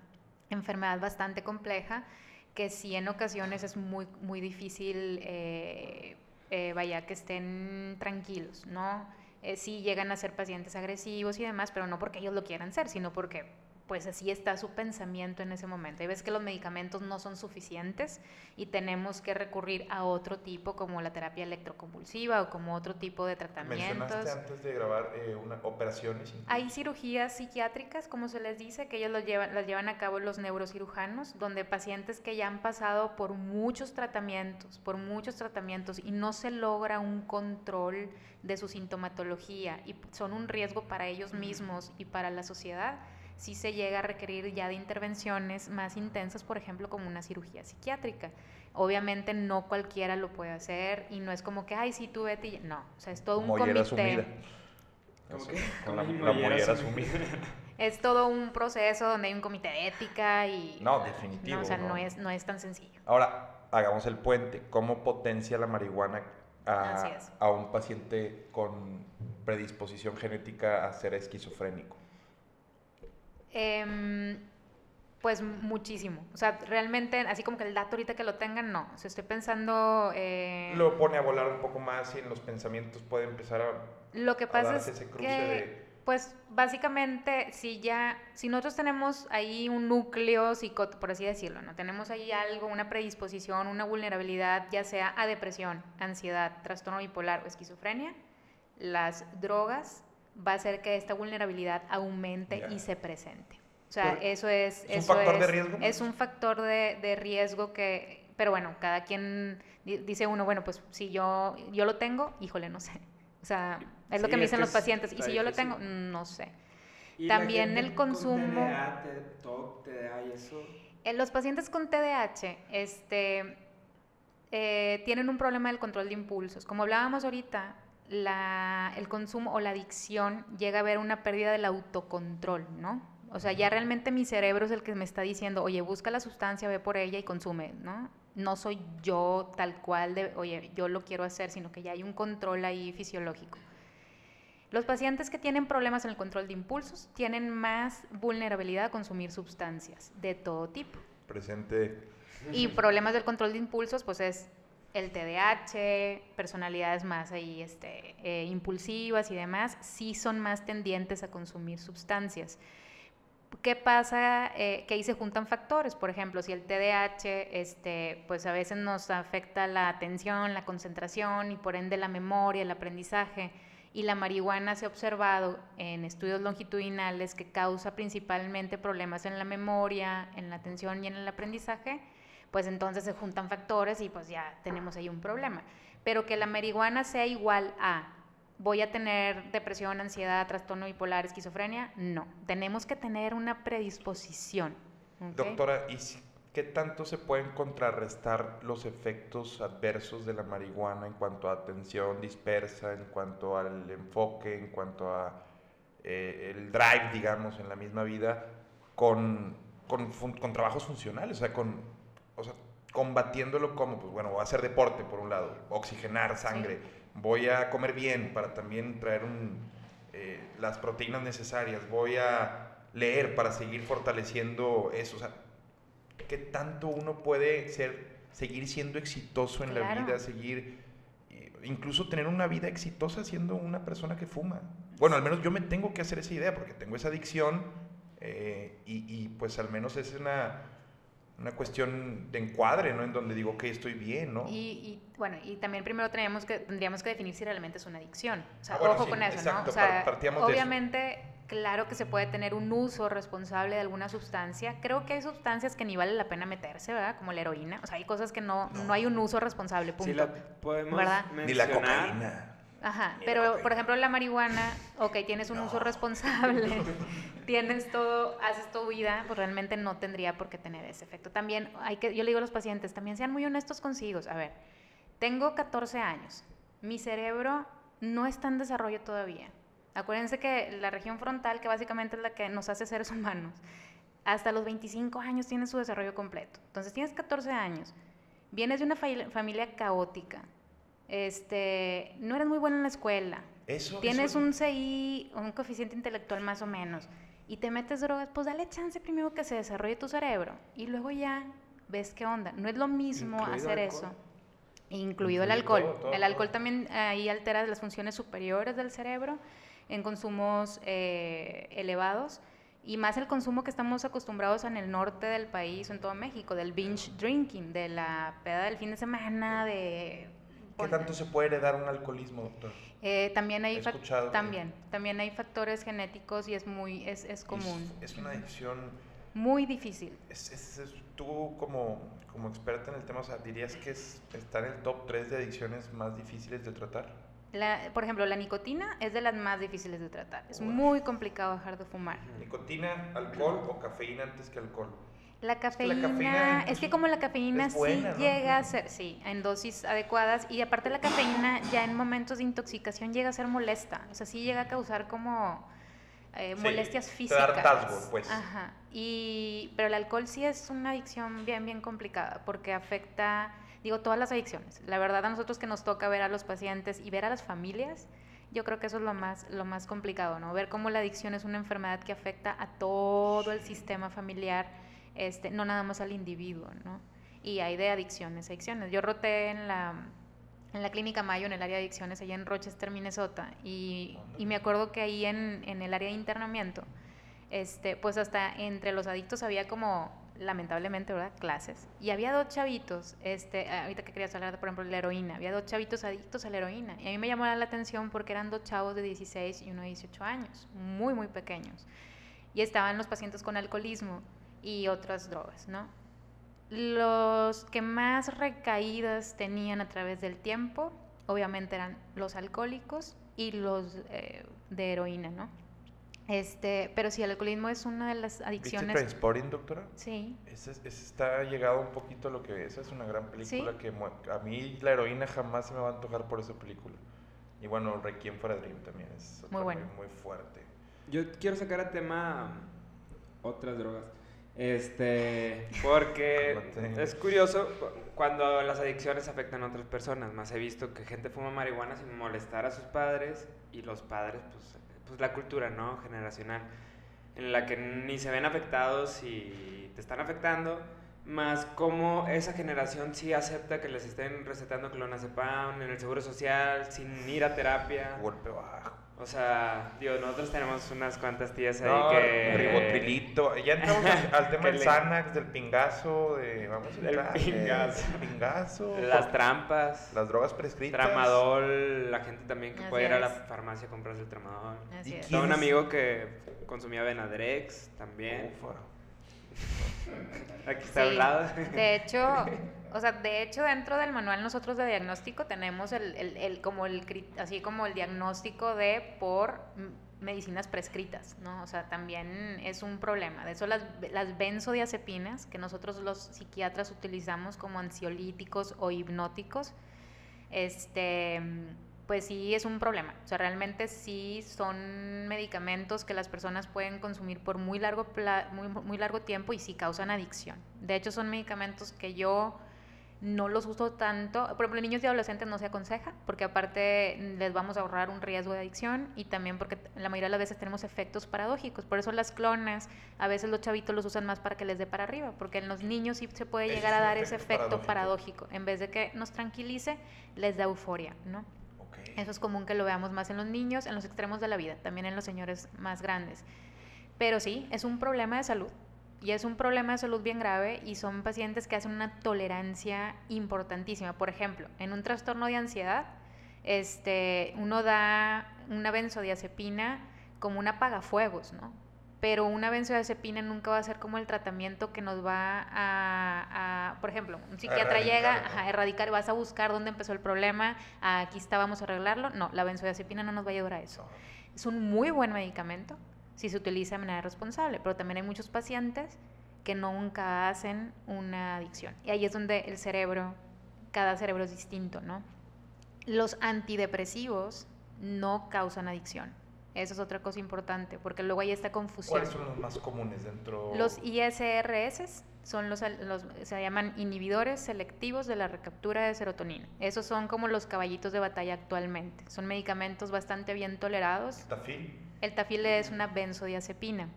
enfermedad bastante compleja que sí en ocasiones es muy, muy difícil, eh, eh, vaya, que estén tranquilos, ¿no? Eh, sí llegan a ser pacientes agresivos y demás, pero no porque ellos lo quieran ser, sino porque pues así está su pensamiento en ese momento. Y ves que los medicamentos no son suficientes y tenemos que recurrir a otro tipo como la terapia electroconvulsiva o como otro tipo de tratamientos. Mencionaste antes de grabar eh, una, operaciones. Hay cirugías psiquiátricas, como se les dice, que ellos llevan, las llevan a cabo los neurocirujanos, donde pacientes que ya han pasado por muchos tratamientos, por muchos tratamientos y no se logra un control de su sintomatología y son un riesgo para ellos mismos y para la sociedad, sí se llega a requerir ya de intervenciones más intensas, por ejemplo, como una cirugía psiquiátrica. Obviamente no cualquiera lo puede hacer y no es como que, ay, sí, tú vete No, o sea, es todo un comité. Sumida. la, la sumida. Es todo un proceso donde hay un comité de ética y... No, definitivo. No, o sea, no. es, no es tan sencillo. Ahora, hagamos el puente. ¿Cómo potencia la marihuana a, a un paciente con predisposición genética a ser esquizofrénico? Em, pues muchísimo. O sea, realmente, así como que el dato ahorita que lo tengan, no. O sea, estoy pensando... Eh, lo pone a volar un poco más y en los pensamientos puede empezar a... Lo que pasa es que, pues básicamente, si ya, si nosotros tenemos ahí un núcleo psicótico, por así decirlo, ¿no? Tenemos ahí algo, una predisposición, una vulnerabilidad, ya sea a depresión, ansiedad, trastorno bipolar o esquizofrenia, las drogas va a hacer que esta vulnerabilidad aumente y se presente. O sea, eso es... ¿Es un factor de riesgo? Es un factor de, de, riesgo que... Pero bueno, cada quien dice uno, bueno, pues si yo, yo lo tengo, híjole, no sé. O sea, es lo que me dicen los pacientes. Y si yo lo tengo, no sé. También el consumo... TDA, TDA y eso... En los pacientes con TDAH, este... Eh, tienen un problema del control de impulsos. Como hablábamos ahorita, la, el consumo o la adicción llega a haber una pérdida del autocontrol, ¿no? O sea, ya realmente mi cerebro es el que me está diciendo, oye, busca la sustancia, ve por ella y consume, ¿no? No soy yo tal cual de, oye, yo lo quiero hacer, sino que ya hay un control ahí fisiológico. Los pacientes que tienen problemas en el control de impulsos tienen más vulnerabilidad a consumir sustancias de todo tipo. Presente. Y problemas del control de impulsos, pues es el TDAH, personalidades más ahí este, eh, impulsivas y demás, sí son más tendientes a consumir sustancias. ¿Qué pasa? Eh, que ahí se juntan factores. Por ejemplo, si el TDAH, este, pues a veces nos afecta la atención, la concentración y por ende la memoria, el aprendizaje. Y la marihuana se ha observado en estudios longitudinales que causa principalmente problemas en la memoria, en la atención y en el aprendizaje pues entonces se juntan factores y pues ya tenemos ahí un problema. Pero que la marihuana sea igual a voy a tener depresión, ansiedad, trastorno bipolar, esquizofrenia, no. Tenemos que tener una predisposición. Doctora, ¿y qué tanto se pueden contrarrestar los efectos adversos de la marihuana en cuanto a atención dispersa, en cuanto al enfoque, en cuanto a eh, el drive, digamos, en la misma vida, con, con, con trabajos funcionales, o sea, con o sea, combatiéndolo como, pues bueno, voy a hacer deporte por un lado, oxigenar sangre, voy a comer bien para también traer eh, las proteínas necesarias, voy a leer para seguir fortaleciendo eso, o sea, ¿qué tanto uno puede ser, seguir siendo exitoso en la vida, seguir, incluso tener una vida exitosa siendo una persona que fuma? Bueno, al menos yo me tengo que hacer esa idea porque tengo esa adicción eh, y, y pues al menos es una una cuestión de encuadre, ¿no? En donde digo que estoy bien, ¿no? Y, bueno, y también primero tenemos que, tendríamos que definir si realmente es una adicción. O sea, ah, ojo con eso, ¿no? O sea, obviamente, claro que se puede tener un uso responsable de alguna sustancia. Creo que hay sustancias que ni vale la pena meterse, ¿verdad? Como la heroína. O sea, hay cosas que no, no. hay un uso responsable, punto. Sí, la podemos ¿verdad? Ni la cocaína. Ajá, pero por ejemplo la marihuana, ok, tienes un uso responsable, tienes todo, haces tu vida, pues realmente no tendría por qué tener ese efecto. También hay que, yo le digo a los pacientes, también sean muy honestos consigo. A ver, tengo 14 años, mi cerebro no está en desarrollo todavía. Acuérdense que la región frontal, que básicamente es la que nos hace seres humanos, hasta los 25 años tiene su desarrollo completo. Entonces tienes 14 años, vienes de una familia caótica, este, no eres muy bueno en la escuela, tienes un CI, un coeficiente intelectual más o menos, y te metes drogas, pues dale chance primero que se desarrolle tu cerebro y luego ya ves qué onda. No es lo mismo hacer eso. Incluido, el alcohol. el alcohol también ahí altera las funciones superiores del cerebro en consumos eh, elevados Y más el consumo que estamos acostumbrados en el norte del país, en todo México, del binge drinking, de la peda del fin de semana, de... ¿Qué tanto se puede heredar un alcoholismo, doctor? Eh, también, hay también, también hay factores genéticos y es muy es, es común. Es, una adicción... Muy difícil. Es, tú como, como experta en el tema, o sea, ¿dirías que es, está en el top 3 de adicciones más difíciles de tratar? por ejemplo, la nicotina es de las más difíciles de tratar. Es muy complicado dejar de fumar. ¿Nicotina, alcohol o cafeína antes que alcohol? La cafeína, es que como la cafeína sí llega a ser, sí, en dosis adecuadas y aparte la cafeína ya en momentos de intoxicación llega a ser molesta, o sea, sí llega a causar como eh, molestias físicas. pues. Ajá. Y, pero el alcohol sí es una adicción bien, bien complicada porque afecta digo, todas las adicciones. La verdad, a nosotros que nos toca ver a los pacientes y ver a las familias, yo creo que eso es lo más, lo más complicado, ¿no? Ver cómo la adicción es una enfermedad que afecta a todo el sistema familiar, este, no nada más al individuo, ¿no? Y hay de adicciones, adicciones. Yo roté en la, en la clínica Mayo, en el área de adicciones, allá en Rochester, Minnesota, y, y me acuerdo que ahí en, en el área de internamiento, este, pues hasta entre los adictos había como lamentablemente, ¿verdad? Clases. Y había dos chavitos, este, ahorita que querías hablar, de, por ejemplo, de la heroína, había dos chavitos adictos a la heroína. Y a mí me llamó la atención porque eran dos chavos de 16 y uno de 18 años, muy, muy pequeños. Y estaban los pacientes con alcoholismo y otras drogas, ¿no? Los que más recaídas tenían a través del tiempo, obviamente eran los alcohólicos y los eh, de heroína, ¿no? Este, pero si el alcoholismo es una de las adicciones. ¿Viste Transporting, doctora? Sí. Ese, está llegado un poquito a lo que esa es una gran película que a mí la heroína jamás se me va a antojar por esa película. Y bueno, Requiem for a Dream también es muy, bueno. muy, fuerte. Yo quiero sacar a tema otras drogas. Este, porque es curioso cuando las adicciones afectan a otras personas. Más he visto que gente fuma marihuana sin molestar a sus padres y los padres pues pues, la cultura, ¿no? Generacional, en la que ni se ven afectados y te están afectando, más cómo esa generación sí acepta que les estén recetando clonazepam en el seguro social sin ir a terapia. Golpe bajo. O sea, digo, nosotros tenemos unas cuantas tías ahí no, que... Ribotrilito. Ya entramos al, tema del Xanax, del pingazo, de... Vamos a entrar, del pingazo. pingazo. Las trampas. Las drogas prescritas. Tramadol. La gente también que puede ir a la farmacia a comprarse el tramadol. Así es. Tengo un amigo que consumía Benadrex también. Ufa. Aquí está sí, hablado. De hecho, o sea, de hecho dentro del manual nosotros de diagnóstico tenemos el, el, el, como el así como el diagnóstico de por medicinas prescritas, ¿no? O sea, también es un problema. De eso las, las benzodiazepinas, que nosotros los psiquiatras utilizamos como ansiolíticos o hipnóticos, este pues sí es un problema. O sea, realmente sí son medicamentos que las personas pueden consumir por muy largo, muy, muy largo tiempo y sí causan adicción. De hecho, son medicamentos que yo no los uso tanto. Por ejemplo, en niños y adolescentes no se aconseja, porque aparte les vamos a ahorrar un riesgo de adicción y también porque la mayoría de las veces tenemos efectos paradójicos. Por eso las clonas, a veces los chavitos los usan más para que les dé para arriba, porque en los niños sí se puede llegar a dar ese efecto paradójico. paradójico. En vez de que nos tranquilice, les da euforia, ¿no? Eso es común que lo veamos más en los niños, en los extremos de la vida, también en los señores más grandes. Pero sí, es un problema de salud y es un problema de salud bien grave y son pacientes que hacen una tolerancia importantísima. Por ejemplo, en un trastorno de ansiedad, este, uno da una benzodiazepina como un apagafuegos, ¿no? pero una benzodiazepina nunca va a ser como el tratamiento que nos va a, por ejemplo, un psiquiatra llega a erradicar, vas a buscar dónde empezó el problema, aquí está, vamos a arreglarlo. No, la benzodiazepina no nos va a ayudar a eso. Es un muy buen medicamento si se utiliza de manera responsable, pero también hay muchos pacientes que nunca hacen una adicción. Y ahí es donde el cerebro, cada cerebro es distinto, ¿no? Los antidepresivos no causan adicción esa es otra cosa importante, porque luego hay esta confusión. ¿Cuáles son los más comunes dentro? Los ISRS son los, se llaman inhibidores selectivos de la recaptura de serotonina. Esos son como los caballitos de batalla actualmente. Son medicamentos bastante bien tolerados. ¿El tafil? El tafil es una benzodiazepina.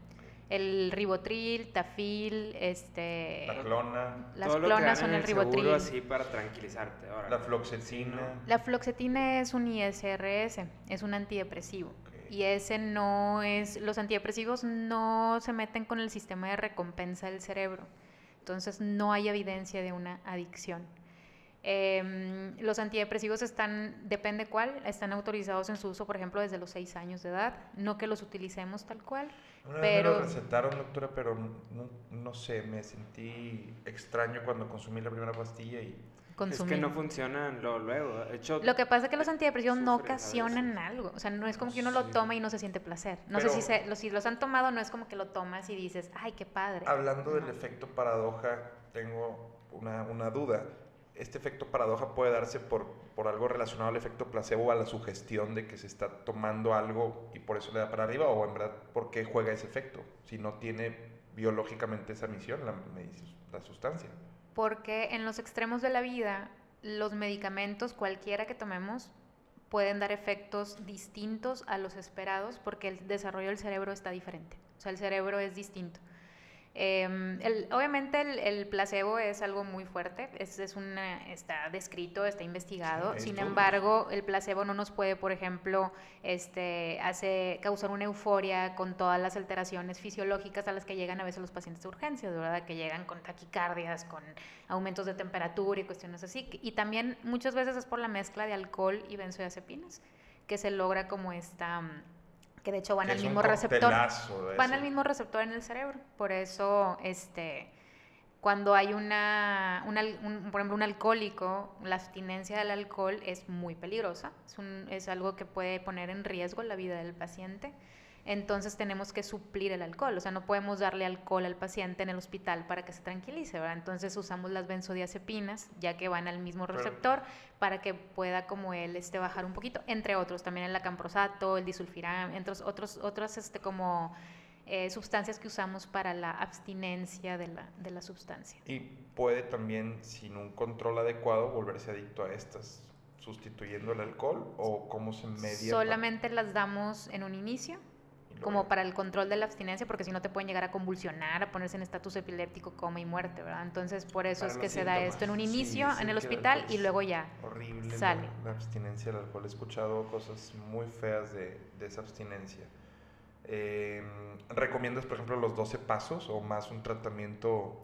El ribotril, tafil, este... La clona. Las clonas son el, ribotril. así para tranquilizarte. La floxetina. La floxetina es un ISRS, es un antidepresivo. Y ese no es, los antidepresivos no se meten con el sistema de recompensa del cerebro. Entonces no hay evidencia de una adicción. Em, los antidepresivos están, depende cuál, están autorizados en su uso, por ejemplo, desde los 6 años de edad. No que los utilicemos tal cual. Una pero... me lo recetaron, doctora, pero no, no, sé, me sentí extraño cuando consumí la primera pastilla y... Es que no funcionan luego. Hecho, lo que pasa es que los antidepresivos no ocasionan algo. O sea, no es como que uno lo toma y no se siente placer. No sé si, se, los, si los han tomado, no es como que lo tomas y dices, ay, qué padre. Hablando del efecto paradoja, tengo una, una duda este efecto paradoja puede darse por, por algo relacionado al efecto placebo a la sugestión de que se está tomando algo y por eso le da para arriba o en verdad por qué juega ese efecto si no tiene biológicamente esa misión la, la sustancia. Porque en los extremos de la vida los medicamentos cualquiera que tomemos pueden dar efectos distintos a los esperados porque el desarrollo del cerebro está diferente. O sea, el cerebro es distinto. Em, el, obviamente el, placebo es algo muy fuerte, es, es una, está descrito, está investigado, sin embargo el placebo no nos puede, por ejemplo, este, hace, causar una euforia con todas las alteraciones fisiológicas a las que llegan a veces los pacientes de urgencias, ¿verdad? Que llegan con taquicardias, con aumentos de temperatura y cuestiones así. Y también muchas veces es por la mezcla de alcohol y benzodiazepinas que se logra como esta que de hecho van al mismo receptor. Van al mismo receptor en el cerebro. Por eso, este, cuando hay una, un, por ejemplo, un alcohólico, la abstinencia del alcohol es muy peligrosa. Es, un, es algo que puede poner en riesgo la vida del paciente entonces tenemos que suplir el alcohol, o sea, no podemos darle alcohol al paciente en el hospital para que se tranquilice, ¿verdad? Entonces usamos las benzodiazepinas, ya que van al mismo receptor, para que pueda como él este, bajar un poquito, entre otros, también el acamprosato, el disulfiram, entre otros, otras este, como eh, sustancias que usamos para la abstinencia de la, de la sustancia. Y puede también, sin un control adecuado, volverse adicto a estas sustituyendo el alcohol o cómo se media? Solamente las damos en un inicio como para el control de la abstinencia, porque si no te pueden llegar a convulsionar, a ponerse en estatus epiléptico, coma y muerte, ¿verdad? Entonces, por eso es que se da esto en un inicio en el hospital y luego ya horrible sale. La, abstinencia del alcohol. He escuchado cosas muy feas de, de esa abstinencia. Eh, ¿Recomiendas, por ejemplo, los 12 pasos o más un tratamiento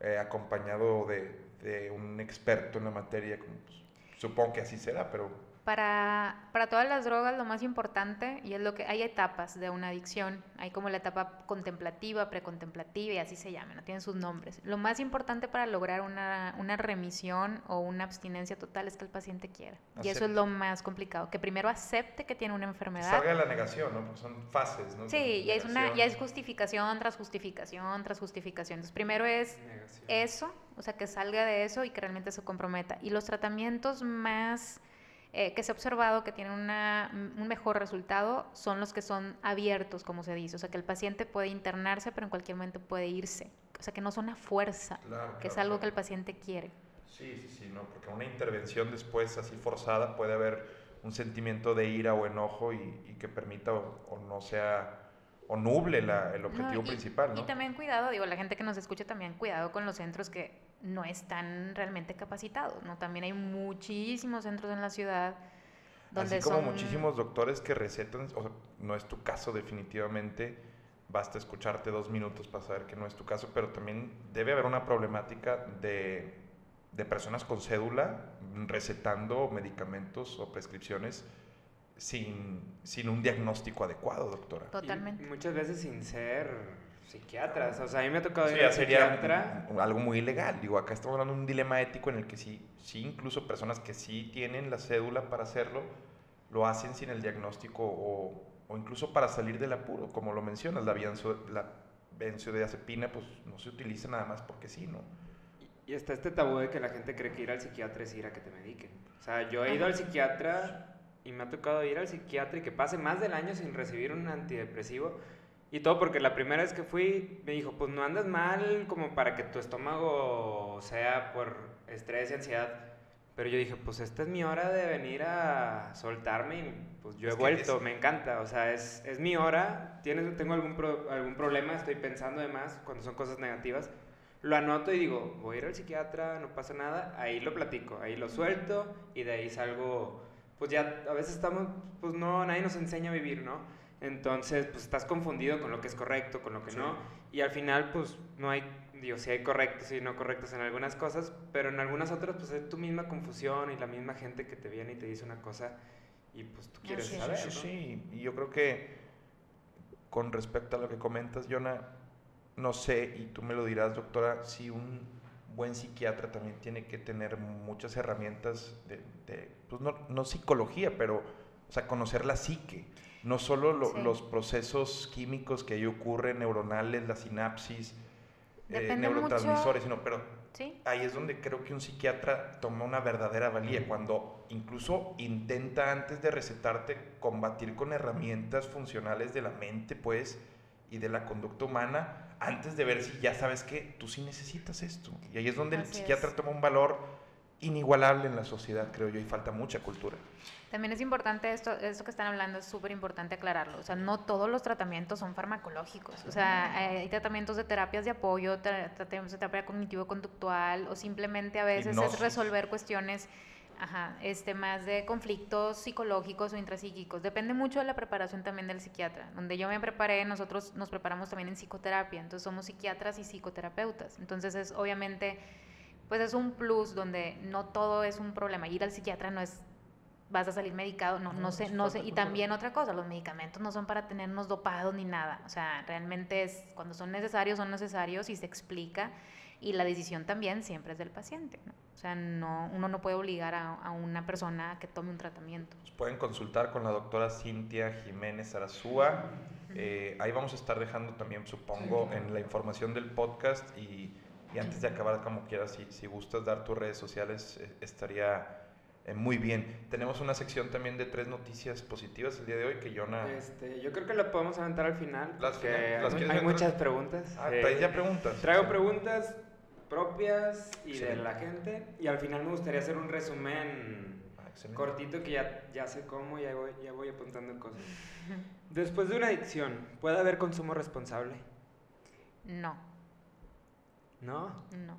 eh, acompañado de, de, un experto en la materia? Pues, supongo que así será, pero para, para, todas las drogas lo más importante, y es lo que hay etapas de una adicción, hay como la etapa contemplativa, precontemplativa y así se llama, no tienen sus nombres. Lo más importante para lograr una, una remisión o una abstinencia total es que el paciente quiera. Y eso es lo más complicado, que primero acepte que tiene una enfermedad. Salga de la negación, ¿no? Porque son fases, ¿no? Sí, y es, una, ya es justificación tras justificación tras justificación. Entonces primero es eso, o sea, que salga de eso y que realmente se comprometa. Y los tratamientos más eh, que se ha observado que tienen un mejor resultado son los que son abiertos, como se dice. O sea, que el paciente puede internarse, pero en cualquier momento puede irse. O sea, que no son a fuerza, que es algo que el paciente quiere. Sí, sí, sí, no, porque una intervención después así forzada puede haber un sentimiento de ira o enojo y, que permita o, no sea o nuble el objetivo principal. ¿no? Y también cuidado, digo, la gente que nos escucha también cuidado con los centros que no están realmente capacitados, ¿no? También hay muchísimos centros en la ciudad donde Así como muchísimos doctores que recetan, o sea, no es tu caso definitivamente, basta escucharte dos minutos para saber que no es tu caso, pero también debe haber una problemática de, de personas con cédula recetando medicamentos o prescripciones sin, sin un diagnóstico adecuado, doctora. Totalmente. muchas veces sin ser psiquiatras. O sea, a mí me ha tocado ir a sería algo muy ilegal. Digo, acá estamos hablando de un dilema ético en el que sí, sí, incluso personas que sí tienen la cédula para hacerlo, lo hacen sin el diagnóstico o, o incluso para salir del apuro, como lo mencionas, la, benzo, la benzodiazepina pues no se utiliza nada más porque sí, ¿no? Y está este tabú de que la gente cree que ir al psiquiatra es ir a que te mediquen. O sea, yo he ido al psiquiatra y me ha tocado ir al psiquiatra y que pase más del año sin recibir un antidepresivo y todo porque la primera vez que fui me dijo, pues no andas mal como para que tu estómago sea por estrés y ansiedad. Pero yo dije, pues esta es mi hora de venir a soltarme y pues yo he vuelto, me encanta. O sea, es, es mi hora, ¿Tienes, tengo algún, algún problema, estoy pensando de más cuando son cosas negativas. Lo anoto y digo, voy a ir al psiquiatra, no pasa nada, ahí lo platico, ahí lo suelto y de ahí salgo pues ya a veces estamos, pues no, nadie nos enseña a vivir, ¿no? Entonces, pues estás confundido con lo que es correcto, con lo que no, y al final, pues no hay, digo, sí hay correctos y no correctos en algunas cosas, pero en algunas otras, pues es tu misma confusión y la misma gente que te viene y te dice una cosa y pues tú quieres saber, Sí, sí, sí, y yo creo que con respecto a lo que comentas, Jonah, no sé, y tú me lo dirás, doctora, si un buen psiquiatra también tiene que tener muchas herramientas de, pues no, no, psicología, pero, o sea, conocer la psique. No solo los procesos químicos que ahí ocurren, neuronales, la sinapsis, eh, neurotransmisores, sino, pero ahí es donde creo que un psiquiatra toma una verdadera valía, cuando incluso intenta antes de recetarte combatir con herramientas funcionales de la mente, pues, y de la conducta humana, antes de ver si ya sabes que tú sí necesitas esto. Y ahí es donde el psiquiatra toma un valor inigualable en la sociedad, creo yo, y falta mucha cultura. También es importante esto, esto que están hablando, es súper importante aclararlo. O sea, no todos los tratamientos son farmacológicos. O sea, hay tratamientos de terapias de apoyo, tratamientos de terapia cognitivo-conductual, o simplemente a veces es resolver cuestiones Ajá, este, más de conflictos psicológicos o intrapsíquicos. Depende mucho de la preparación también del psiquiatra. Donde yo me preparé, nosotros nos preparamos también en psicoterapia, entonces somos psiquiatras y psicoterapeutas. Entonces es obviamente, pues es un plus donde no todo es un problema. Ir al psiquiatra no es vas a salir medicado, no, no, sé, no sé, y también otra cosa, los medicamentos no son para tenernos dopados ni nada, o sea, realmente es, cuando son necesarios, son necesarios y se explica, y la decisión también siempre es del paciente, ¿no? O sea, no, uno no puede obligar a, una persona a que tome un tratamiento. pueden consultar con la doctora Cintia Jiménez Arazúa. Eh, ahí vamos a estar dejando también, supongo, en la información del podcast y, y antes de acabar, como quieras, si, si, gustas dar tus redes sociales, eh, estaría eh, muy bien. Tenemos una sección también de tres noticias positivas el día de hoy que Jonah... Este, yo creo que la podemos aventar al final. Las, hay, muchas preguntas. Ah, ya preguntas. Traigo preguntas propias y de la gente. Y al final me gustaría hacer un resumen ah, cortito que ya, ya sé cómo, ya voy, ya voy apuntando cosas. Después de una adicción, ¿puede haber consumo responsable? No. ¿No? No.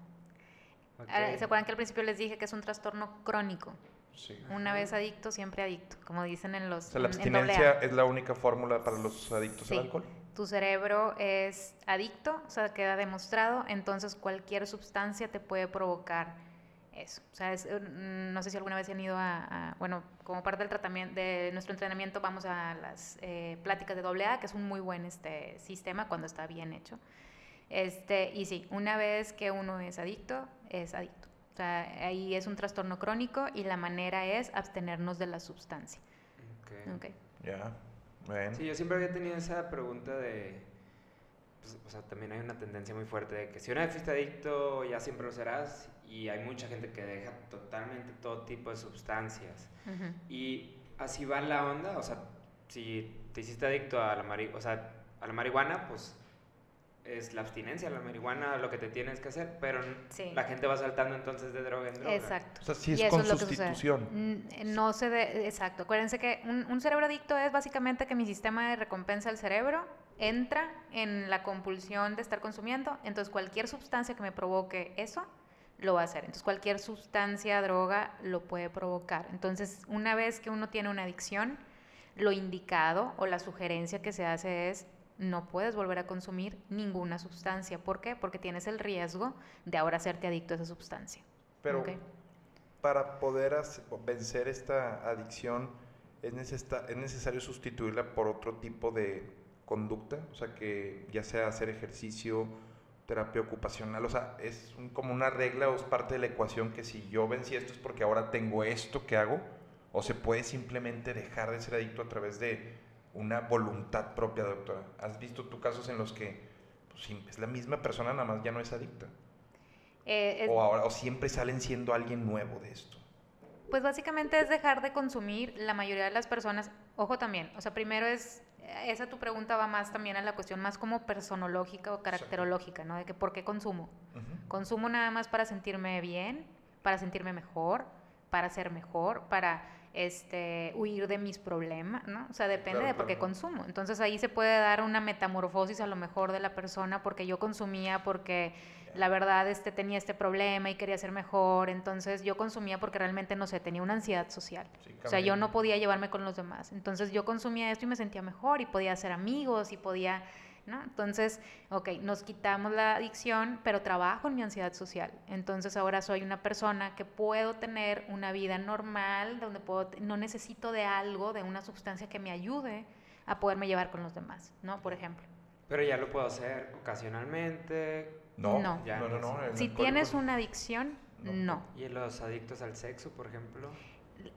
¿Se acuerdan que al principio les dije que es un trastorno crónico? Sí. Una vez adicto, siempre adicto, como dicen en los... O sea, la abstinencia es la única fórmula para los adictos al alcohol tu cerebro es adicto, o sea, queda demostrado, entonces cualquier sustancia te puede provocar eso. O sea, mm, no sé si alguna vez han ido a, bueno, como parte del tratamiento, de nuestro entrenamiento vamos a las eh, pláticas de AA, que es un muy buen este, sistema cuando está bien hecho. Este, y sí, una vez que uno es adicto, es adicto. O sea, ahí es un trastorno crónico y la manera es abstenernos de la sustancia. Ok. okay. Ya. Sí, yo siempre había tenido esa pregunta de, pues, o sea, también hay una tendencia muy fuerte de que si una vez fuiste adicto ya siempre lo serás y hay mucha gente que deja totalmente todo tipo de sustancias. Y así va la onda, o sea, si te hiciste adicto a la, mari o sea, a la marihuana, pues es la abstinencia, la marihuana, lo que te tienes que hacer, pero la gente va saltando entonces de droga en droga. Exacto. O sea, sí es con sustitución. no se de, exacto. Acuérdense que un, cerebro adicto es básicamente que mi sistema de recompensa del cerebro entra en la compulsión de estar consumiendo, entonces cualquier sustancia que me provoque eso, lo va a hacer. Entonces cualquier sustancia, droga, lo puede provocar. Entonces, una vez que uno tiene una adicción, lo indicado o la sugerencia que se hace es no puedes volver a consumir ninguna sustancia. ¿Por qué? Porque tienes el riesgo de ahora hacerte adicto a esa sustancia. Pero para poder vencer esta adicción, ¿es, ¿es necesario sustituirla por otro tipo de conducta? O sea, que ya sea hacer ejercicio, terapia ocupacional, o sea, es como una regla o es parte de la ecuación que si yo vencí esto es porque ahora tengo esto que hago, o se puede simplemente dejar de ser adicto a través de una voluntad propia, doctora. ¿Has visto tú casos en los que pues, es la misma persona, nada más ya no es adicta? Eh, o, ahora, o siempre salen siendo alguien nuevo de esto. Pues básicamente es dejar de consumir la mayoría de las personas. Ojo también, o sea, primero es, esa tu pregunta va más también a la cuestión más como personológica o caracterológica, ¿no? De que por qué consumo. Consumo nada más para sentirme bien, para sentirme mejor, para ser mejor, para este, huir de mis problemas, ¿no? O sea, depende de por qué consumo. Entonces ahí se puede dar una metamorfosis a lo mejor de la persona porque yo consumía porque la verdad este, tenía este problema y quería ser mejor, entonces yo consumía porque realmente, no sé, tenía una ansiedad social. o sea, yo no podía llevarme con los demás. Entonces yo consumía esto y me sentía mejor y podía hacer amigos y podía entonces, ok, nos quitamos la adicción, pero trabajo en mi ansiedad social. Entonces ahora soy una persona que puedo tener una vida normal, donde puedo, no necesito de algo, de una sustancia que me ayude a poderme llevar con los demás, ¿no? Por ejemplo. Pero ya lo puedo hacer ocasionalmente. No, no, no, no, Si tienes una adicción, no. ¿Y los adictos al sexo, por ejemplo?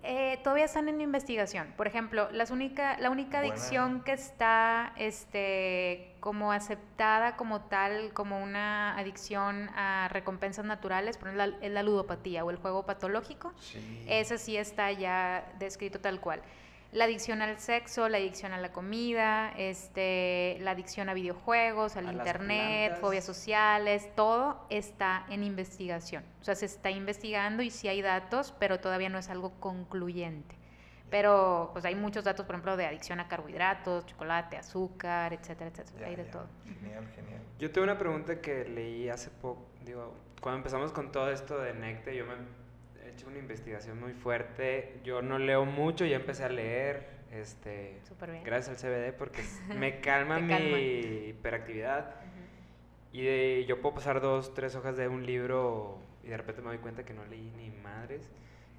Eh, todavía están en investigación. Por ejemplo, las única, la única adicción que está este, como aceptada como tal, como una adicción a recompensas naturales, por ejemplo, es la ludopatía o el juego patológico. Sí. Ese sí está ya descrito tal cual la adicción al sexo, la adicción a la comida, este, la adicción a videojuegos, al internet, fobias sociales, todo está en investigación. O sea, se está investigando y sí hay datos, pero todavía no es algo concluyente. Pero pues hay muchos datos, por ejemplo, de adicción a carbohidratos, chocolate, azúcar, etcétera, etcétera. hay de todo. Genial, genial. Yo tengo una pregunta que leí hace poco, digo, cuando empezamos con todo esto de NECTE, yo me hecho una investigación muy fuerte. Yo no leo mucho, ya empecé a leer. Este, gracias al CBD porque me calma mi hiperactividad. Y yo puedo pasar dos, tres hojas de un libro y de repente me doy cuenta que no leí ni madres.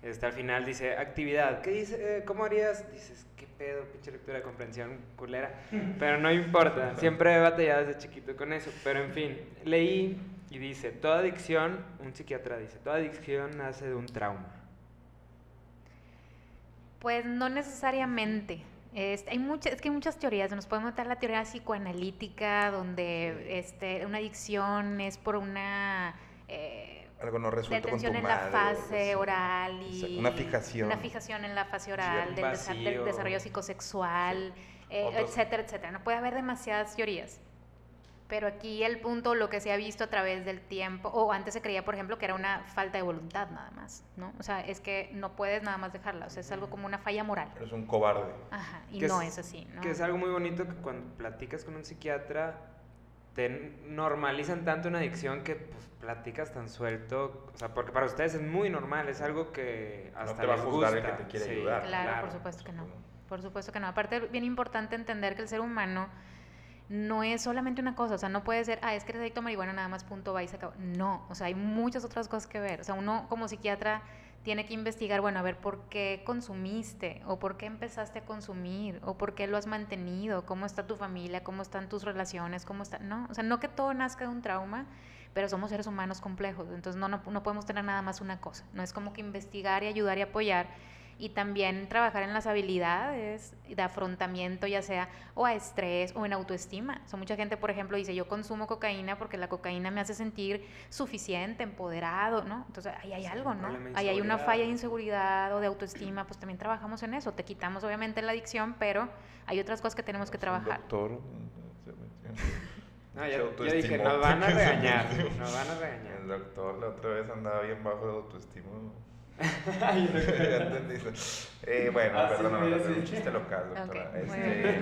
Este, al final dice, actividad. ¿Qué dice? Eh, ¿Cómo harías? Dices, ¿qué pedo? Pinche lectura de comprensión culera. Pero no importa. Siempre he batallado desde chiquito con eso. Pero en fin, leí y dice, toda adicción, un psiquiatra dice, toda adicción nace de un trauma. Pues no necesariamente. Es, hay muchas, es que hay muchas teorías, nos podemos meter la teoría psicoanalítica, donde este, una adicción es por una... Eh, algo no resuelto con tu en la fase oral y una fijación. una fijación en la fase oral del, desarrollo psicosexual eh, etcétera etcétera. No puede haber demasiadas teorías pero aquí el punto, lo que se ha visto a través del tiempo, o antes se creía, por ejemplo, que era una falta de voluntad nada más, ¿no? O sea, es que no puedes nada más dejarla, o sea, es algo como una falla moral. Es un cobarde. Ajá, y no es, así, ¿no? Que es algo muy bonito que cuando platicas con un psiquiatra, te normalizan tanto una adicción que pues, platicas tan suelto, o sea, porque para ustedes es muy normal, es algo que hasta no te va a juzgar el que te quiere ayudar. Claro, por supuesto que no. Por supuesto que no. Aparte, bien importante entender que el ser humano no es solamente una cosa, o sea, no puede ser, ah, es que eres adicto a marihuana, nada más punto, va y se acabó. No, o sea, hay muchas otras cosas que ver. O sea, uno como psiquiatra tiene que investigar, bueno, a ver, ¿por qué consumiste? ¿O por qué empezaste a consumir? ¿O por qué lo has mantenido? ¿Cómo está tu familia? ¿Cómo están tus relaciones? ¿Cómo está? No, o sea, no que todo nazca de un trauma, pero somos seres humanos complejos, entonces no, no, no podemos tener nada más una cosa. No es como que investigar y ayudar y apoyar y también trabajar en las habilidades de afrontamiento, ya sea o a estrés o en autoestima. O mucha gente, por ejemplo, dice, yo consumo cocaína porque la cocaína me hace sentir suficiente, empoderado, ¿no? Entonces ahí hay algo, ¿no? Ahí hay una falla de inseguridad o de autoestima, pues también trabajamos en eso. Te quitamos obviamente la adicción, pero hay otras cosas que tenemos que trabajar. Doctor, no, yo, dije, nos van a regañar, nos van a regañar. El doctor la otra vez andaba bien bajo de autoestima. Eh, bueno, ah, perdón, es un chiste local, doctora. este,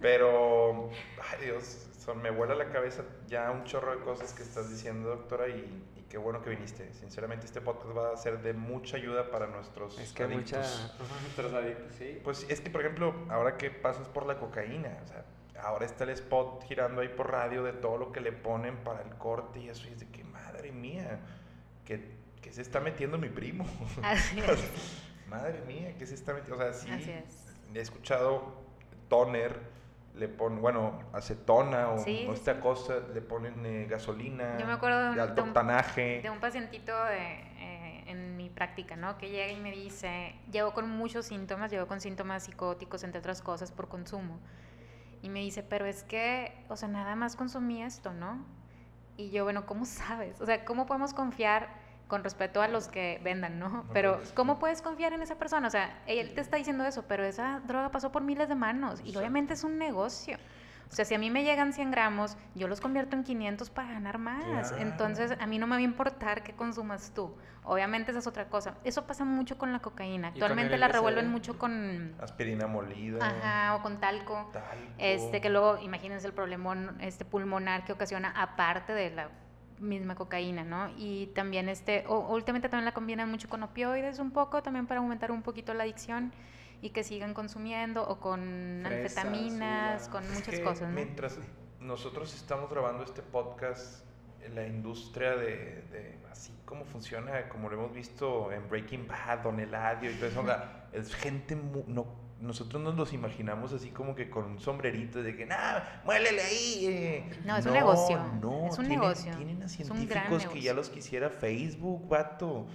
pero, ay Dios, son, me vuela la cabeza ya un chorro de cosas que estás diciendo, doctora, y, qué bueno que viniste. Sinceramente, este podcast va a ser de mucha ayuda para nuestros es que adictos. nuestros adictos, sí. Pues es que, por ejemplo, ahora que pasas por la cocaína, o sea, ahora está el spot girando ahí por radio de todo lo que le ponen para el corte y eso, y es de que, madre mía, que ¿qué se está metiendo mi primo? Así es. Madre mía, ¿qué se está metiendo? O sea, sí, he escuchado toner, le ponen, bueno, acetona o, esta cosa, le ponen eh, gasolina. Yo me acuerdo de un, de, un, de un pacientito eh, en mi práctica, ¿no? Que llega y me dice, llevo con muchos síntomas, llevo con síntomas psicóticos, entre otras cosas, por consumo. Y me dice, pero es que, o sea, nada más consumí esto, ¿no? Y yo, bueno, ¿cómo sabes? O sea, ¿cómo podemos confiar con respecto a los que vendan, ¿no? pero ¿cómo puedes confiar en esa persona? O sea, él te está diciendo eso, pero esa droga pasó por miles de manos y obviamente es un negocio. O sea, si a mí me llegan 100 gramos, yo los convierto en 500 para ganar más. Entonces, a mí no me va a importar qué consumas tú. Obviamente esa es otra cosa. Eso pasa mucho con la cocaína. Actualmente la revuelven mucho con... Aspirina molida. Ajá, o con talco. talco. Este, que luego, imagínense el problema este pulmonar que ocasiona aparte de la misma cocaína, ¿no? Y también este, o, últimamente también la combinan mucho con opioides un poco, también para aumentar un poquito la adicción y que sigan consumiendo o con anfetaminas, con muchas cosas. ¿no? Mientras nosotros estamos grabando este podcast, la industria de, de, así como funciona, como lo hemos visto en Breaking Bad, Don Eladio y todo eso, es gente no nosotros nos los imaginamos así como que con un sombrerito de que, nada, muélele ahí. Eh". No, es un negocio. No, es un negocio. Tienen a científicos que ya los quisiera Facebook, vato.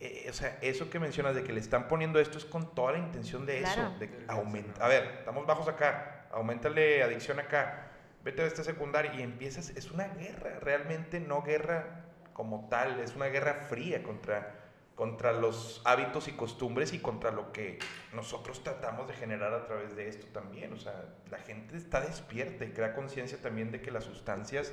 Eh, o sea, eso que mencionas de que le están poniendo esto es con toda la intención de eso, de aumentar. A ver, estamos bajos acá, aumentale adicción acá, vete a esta secundaria y empiezas, es una guerra, realmente no guerra como tal, es una guerra fría contra contra los hábitos y costumbres y contra lo que nosotros tratamos de generar a través de esto también. O sea, la gente está despierta y crea conciencia también de que las sustancias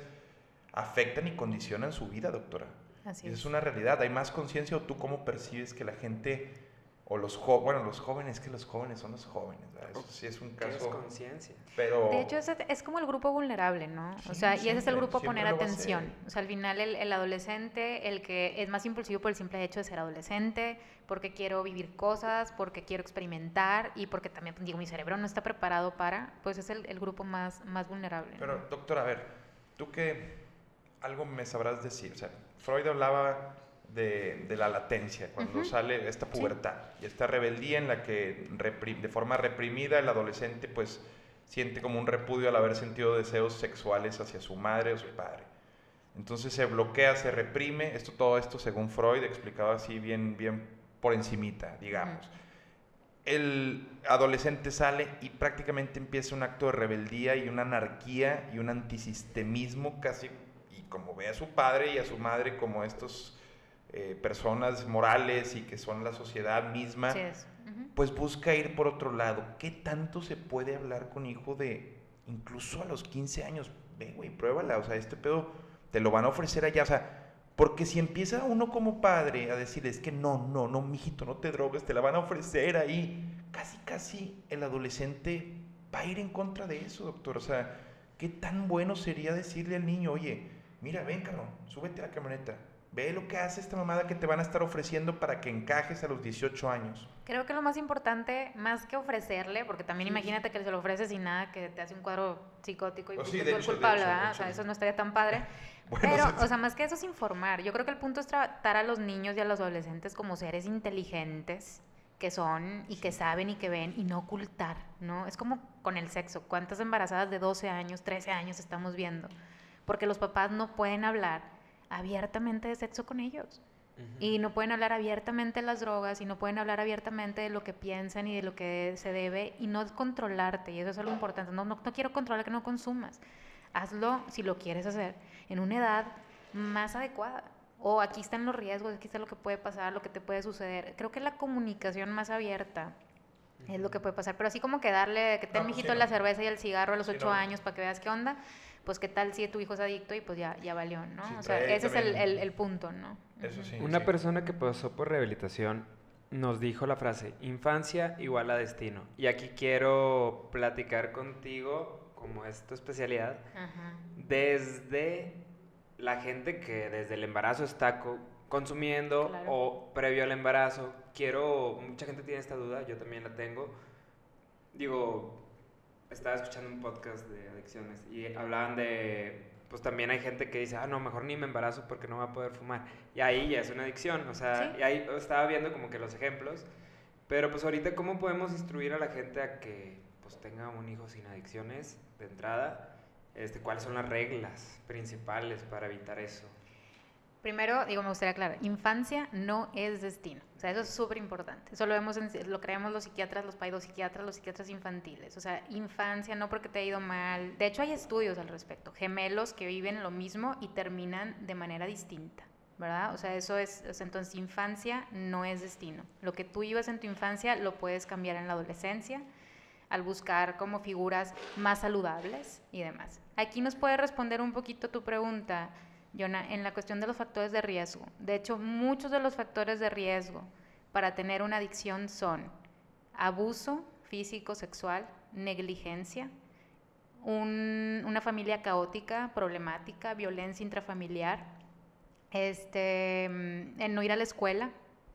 afectan y condicionan su vida, doctora. Así es. es una realidad. ¿Hay más conciencia o tú cómo percibes que la gente o los jóvenes, bueno, los jóvenes, que los jóvenes son los jóvenes, Eso sí es un caso. Es conciencia. Pero... De hecho, es, como el grupo vulnerable, ¿no? o sea, y ese es el grupo a poner atención. O sea, al final el, el, adolescente, el que es más impulsivo por el simple hecho de ser adolescente, porque quiero vivir cosas, porque quiero experimentar y porque también, digo, mi cerebro no está preparado para, pues es el, el grupo más, más vulnerable. Pero, doctor, a ver, tú que algo me sabrás decir, o sea, Freud hablaba de, de la latencia, cuando sale esta pubertad y esta rebeldía en la que de forma reprimida el adolescente pues siente como un repudio al haber sentido deseos sexuales hacia su madre o su padre. Entonces se bloquea, se reprime, esto todo esto según Freud explicado así bien bien por encimita, digamos. El adolescente sale y prácticamente empieza un acto de rebeldía y una anarquía y un antisistemismo casi y como ve a su padre y a su madre como estos eh, personas morales y que son la sociedad misma, pues busca ir por otro lado. ¿Qué tanto se puede hablar con hijo de incluso a los 15 años? Ve, güey, pruébala, o sea, este pedo te lo van a ofrecer allá, o sea, porque si empieza uno como padre a decir, es que no, no, no, mijito, no te drogues, te la van a ofrecer ahí, casi, casi el adolescente va a ir en contra de eso, doctor. O sea, ¿qué tan bueno sería decirle al niño, oye, mira, ven, cabrón, súbete a la camioneta, Ve lo que hace esta mamada que te van a estar ofreciendo para que encajes a los 18 años. Creo que lo más importante, más que ofrecerle, porque también imagínate que se lo ofreces y nada, que te hace un cuadro psicótico y pues, tú eres culpable, ¿verdad? O sea, eso no estaría tan padre. Pero, o sea, más que eso es informar. Yo creo que el punto es tratar a los niños y a los adolescentes como seres inteligentes que son y que saben y que ven y no ocultar, ¿no? Es como con el sexo. ¿Cuántas embarazadas de 12 años, 13 años estamos viendo? Porque los papás no pueden hablar abiertamente de sexo con ellos. Y no pueden hablar abiertamente de las drogas y no pueden hablar abiertamente de lo que piensan y de lo que se debe y no controlarte. Y eso es algo importante. No, no, quiero controlar que no consumas. Hazlo si lo quieres hacer en una edad más adecuada. O aquí están los riesgos, aquí está lo que puede pasar, lo que te puede suceder. Creo que la comunicación más abierta es lo que puede pasar. Pero así como que darle, que te no, mijito la cerveza y el cigarro a los ocho años para que veas qué onda, pues qué tal si tu hijo es adicto y pues ya, ya valió, ¿no? o sea, ese es el, el, punto, ¿no? Eso sí. Una persona que pasó por rehabilitación nos dijo la frase, infancia igual a destino. Y aquí quiero platicar contigo, como es tu especialidad, desde la gente que desde el embarazo está consumiendo o previo al embarazo. Quiero, mucha gente tiene esta duda, yo también la tengo. Digo, estaba escuchando un podcast de adicciones y hablaban de, pues también hay gente que dice, ah, no, mejor ni me embarazo porque no va a poder fumar. Y ahí ya es una adicción, o sea, y ahí estaba viendo como que los ejemplos. Pero pues ahorita, ¿cómo podemos instruir a la gente a que pues tenga un hijo sin adicciones de entrada? Este, ¿Cuáles son las reglas principales para evitar eso? Primero, digo, me gustaría aclarar, infancia no es destino. O sea, eso es súper importante. Eso lo, vemos lo creemos los psiquiatras, los psiquiatras, los psiquiatras infantiles. O sea, infancia no porque te ha ido mal. De hecho, hay estudios al respecto. Gemelos que viven lo mismo y terminan de manera distinta. ¿verdad? O sea, eso es, entonces infancia no es destino. Lo que tú ibas en tu infancia lo puedes cambiar en la adolescencia al buscar como figuras más saludables y demás. Aquí nos puede responder un poquito tu pregunta En la cuestión de los factores de riesgo. De hecho, muchos de los factores de riesgo para tener una adicción son abuso físico, sexual, negligencia, una familia caótica, problemática, violencia intrafamiliar, este, mm, no ir a la escuela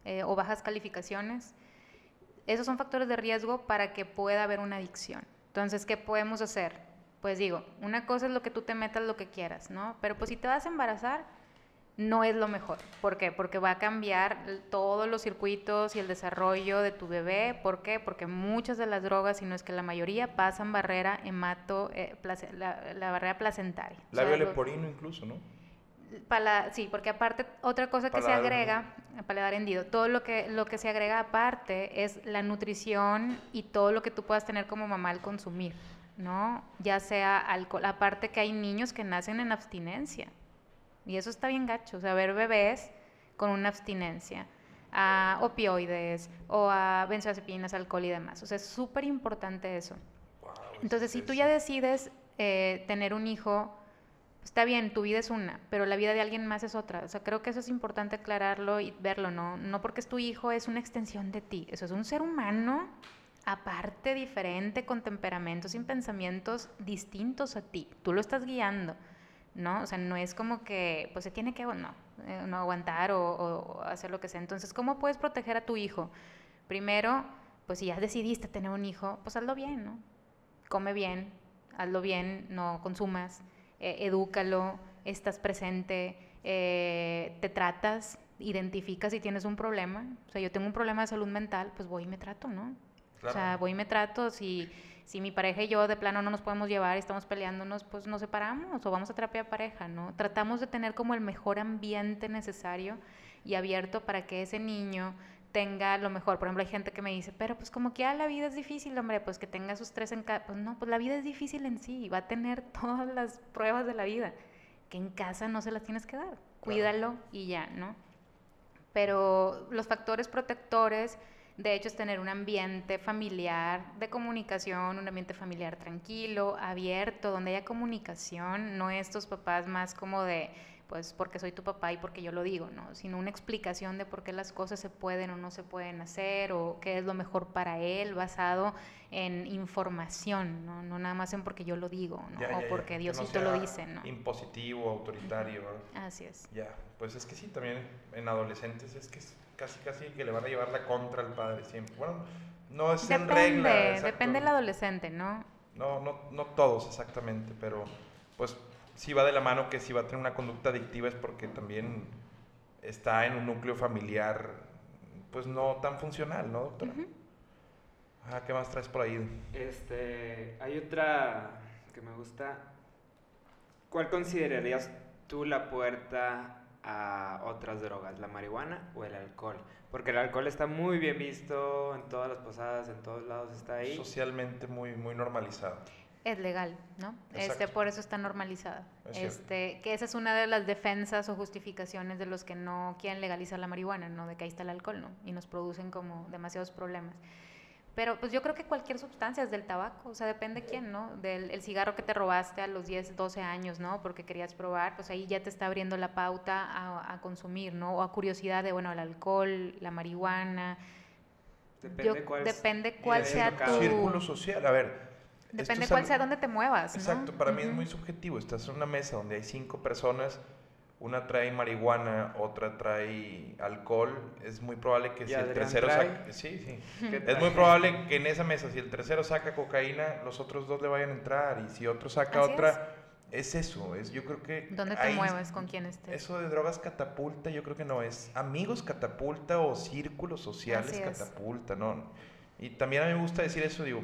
eh, o bajas calificaciones. Esos son factores de riesgo para que pueda haber una adicción. Entonces, ¿qué podemos hacer? Pues digo, una cosa es lo que tú te metas lo que quieras, ¿no? Pero pues si te vas a embarazar, no es lo mejor. ¿Por qué? Porque va a cambiar todos los circuitos y el desarrollo de tu bebé. ¿Por qué? Porque muchas de las drogas, si no es que la mayoría, pasan barrera hemato, eh, la, barrera placentaria. Labio leporino incluso, ¿no? Para, sí, porque aparte, otra cosa que se agrega, paladar hendido, todo lo que, lo que se agrega aparte es la nutrición y todo lo que tú puedas tener como mamá al consumir, ¿no? Ya sea alcohol, aparte que hay niños que nacen en abstinencia, y eso está bien gacho, o sea, ver bebés con una abstinencia a opioides o a benzodiazepinas, alcohol y demás. O sea, es súper importante eso. Entonces, si tú ya decides eh, tener un hijo, pues, está bien, tu vida es una, pero la vida de alguien más es otra. O sea, creo que eso es importante aclararlo y verlo, ¿no? No porque es tu hijo, es una extensión de ti. Eso es un ser humano aparte, diferente, con temperamentos y pensamientos distintos a ti. Tú lo estás guiando. ¿no? O sea, no es como que, pues se tiene que, no, eh, no aguantar o, hacer lo que sea. Entonces, ¿cómo puedes proteger a tu hijo? Primero, pues si ya decidiste tener un hijo, pues hazlo bien, ¿no? Come bien, hazlo bien, no consumas, eh, edúcalo, estás presente, eh, te tratas, identificas si tienes un problema. O sea, yo tengo un problema de salud mental, pues voy y me trato, ¿no? O sea, voy y me trato, si si mi pareja y yo de plano no nos podemos llevar y estamos peleándonos, pues nos separamos o vamos a terapia de pareja, ¿no? Tratamos de tener como el mejor ambiente necesario y abierto para que ese niño tenga lo mejor. Por ejemplo, hay gente que me dice, pero pues como que ya la vida es difícil, hombre, pues que tenga sus tres en casa. Pues no, pues la vida es difícil en sí, va a tener todas las pruebas de la vida, que en casa no se las tienes que dar. Cuídalo y ya, ¿no? Pero los factores protectores de hecho, es tener un ambiente familiar de comunicación, un ambiente familiar tranquilo, abierto, donde haya comunicación, no estos papás más como de, pues porque soy tu papá y porque yo lo digo, ¿no? Sino una explicación de por qué las cosas se pueden o no se pueden hacer o qué es lo mejor para él basado en información, ¿no? No nada más en porque yo lo digo, ¿no? o porque Diosito lo dice, ¿no? Impositivo, autoritario. Así es. Ya, pues es que sí, también en adolescentes es que es casi casi que le van a llevar la contra al padre siempre. Bueno, no es en regla. Depende del adolescente, ¿no? No, no, no todos exactamente, pero pues si va de la mano que si va a tener una conducta adictiva es porque también está en un núcleo familiar pues no tan funcional, ¿no, doctora? Ah, ¿qué más traes por ahí? Este, hay otra que me gusta. ¿Cuál considerarías tú la puerta a otras drogas, la marihuana o el alcohol. Porque el alcohol está muy bien visto en todas las posadas, en todos lados está ahí. Socialmente muy, muy normalizado. Es legal, ¿no? Este, por eso está normalizada. este, que esa es una de las defensas o justificaciones de los que no quieren legalizar la marihuana, ¿no? De que ahí está el alcohol, ¿no? Y nos producen como demasiados problemas. Pero pues yo creo que cualquier sustancia es del tabaco, o sea, depende quién, ¿no? Del el cigarro que te robaste a los 10, 12 años, ¿no? Porque querías probar, pues ahí ya te está abriendo la pauta a, consumir, ¿no? O a curiosidad de, bueno, el alcohol, la marihuana. Depende cuál, depende cuál sea tu... Círculo social, a ver. Depende cuál sea dónde te muevas, Exacto, para mí es muy subjetivo. Estás en una mesa donde hay cinco personas una trae marihuana, otra trae alcohol, es muy probable que si el tercero saca... Sí, sí. es muy probable que en esa mesa, si el tercero saca cocaína, los otros dos le vayan a entrar. Y si otro saca otra... Es. eso, es yo creo que... ¿Dónde te mueves? ¿Con quién estés? Eso de drogas catapulta, yo creo que no es amigos catapulta o círculos sociales catapulta, ¿no? Y también a mí me gusta decir eso, digo,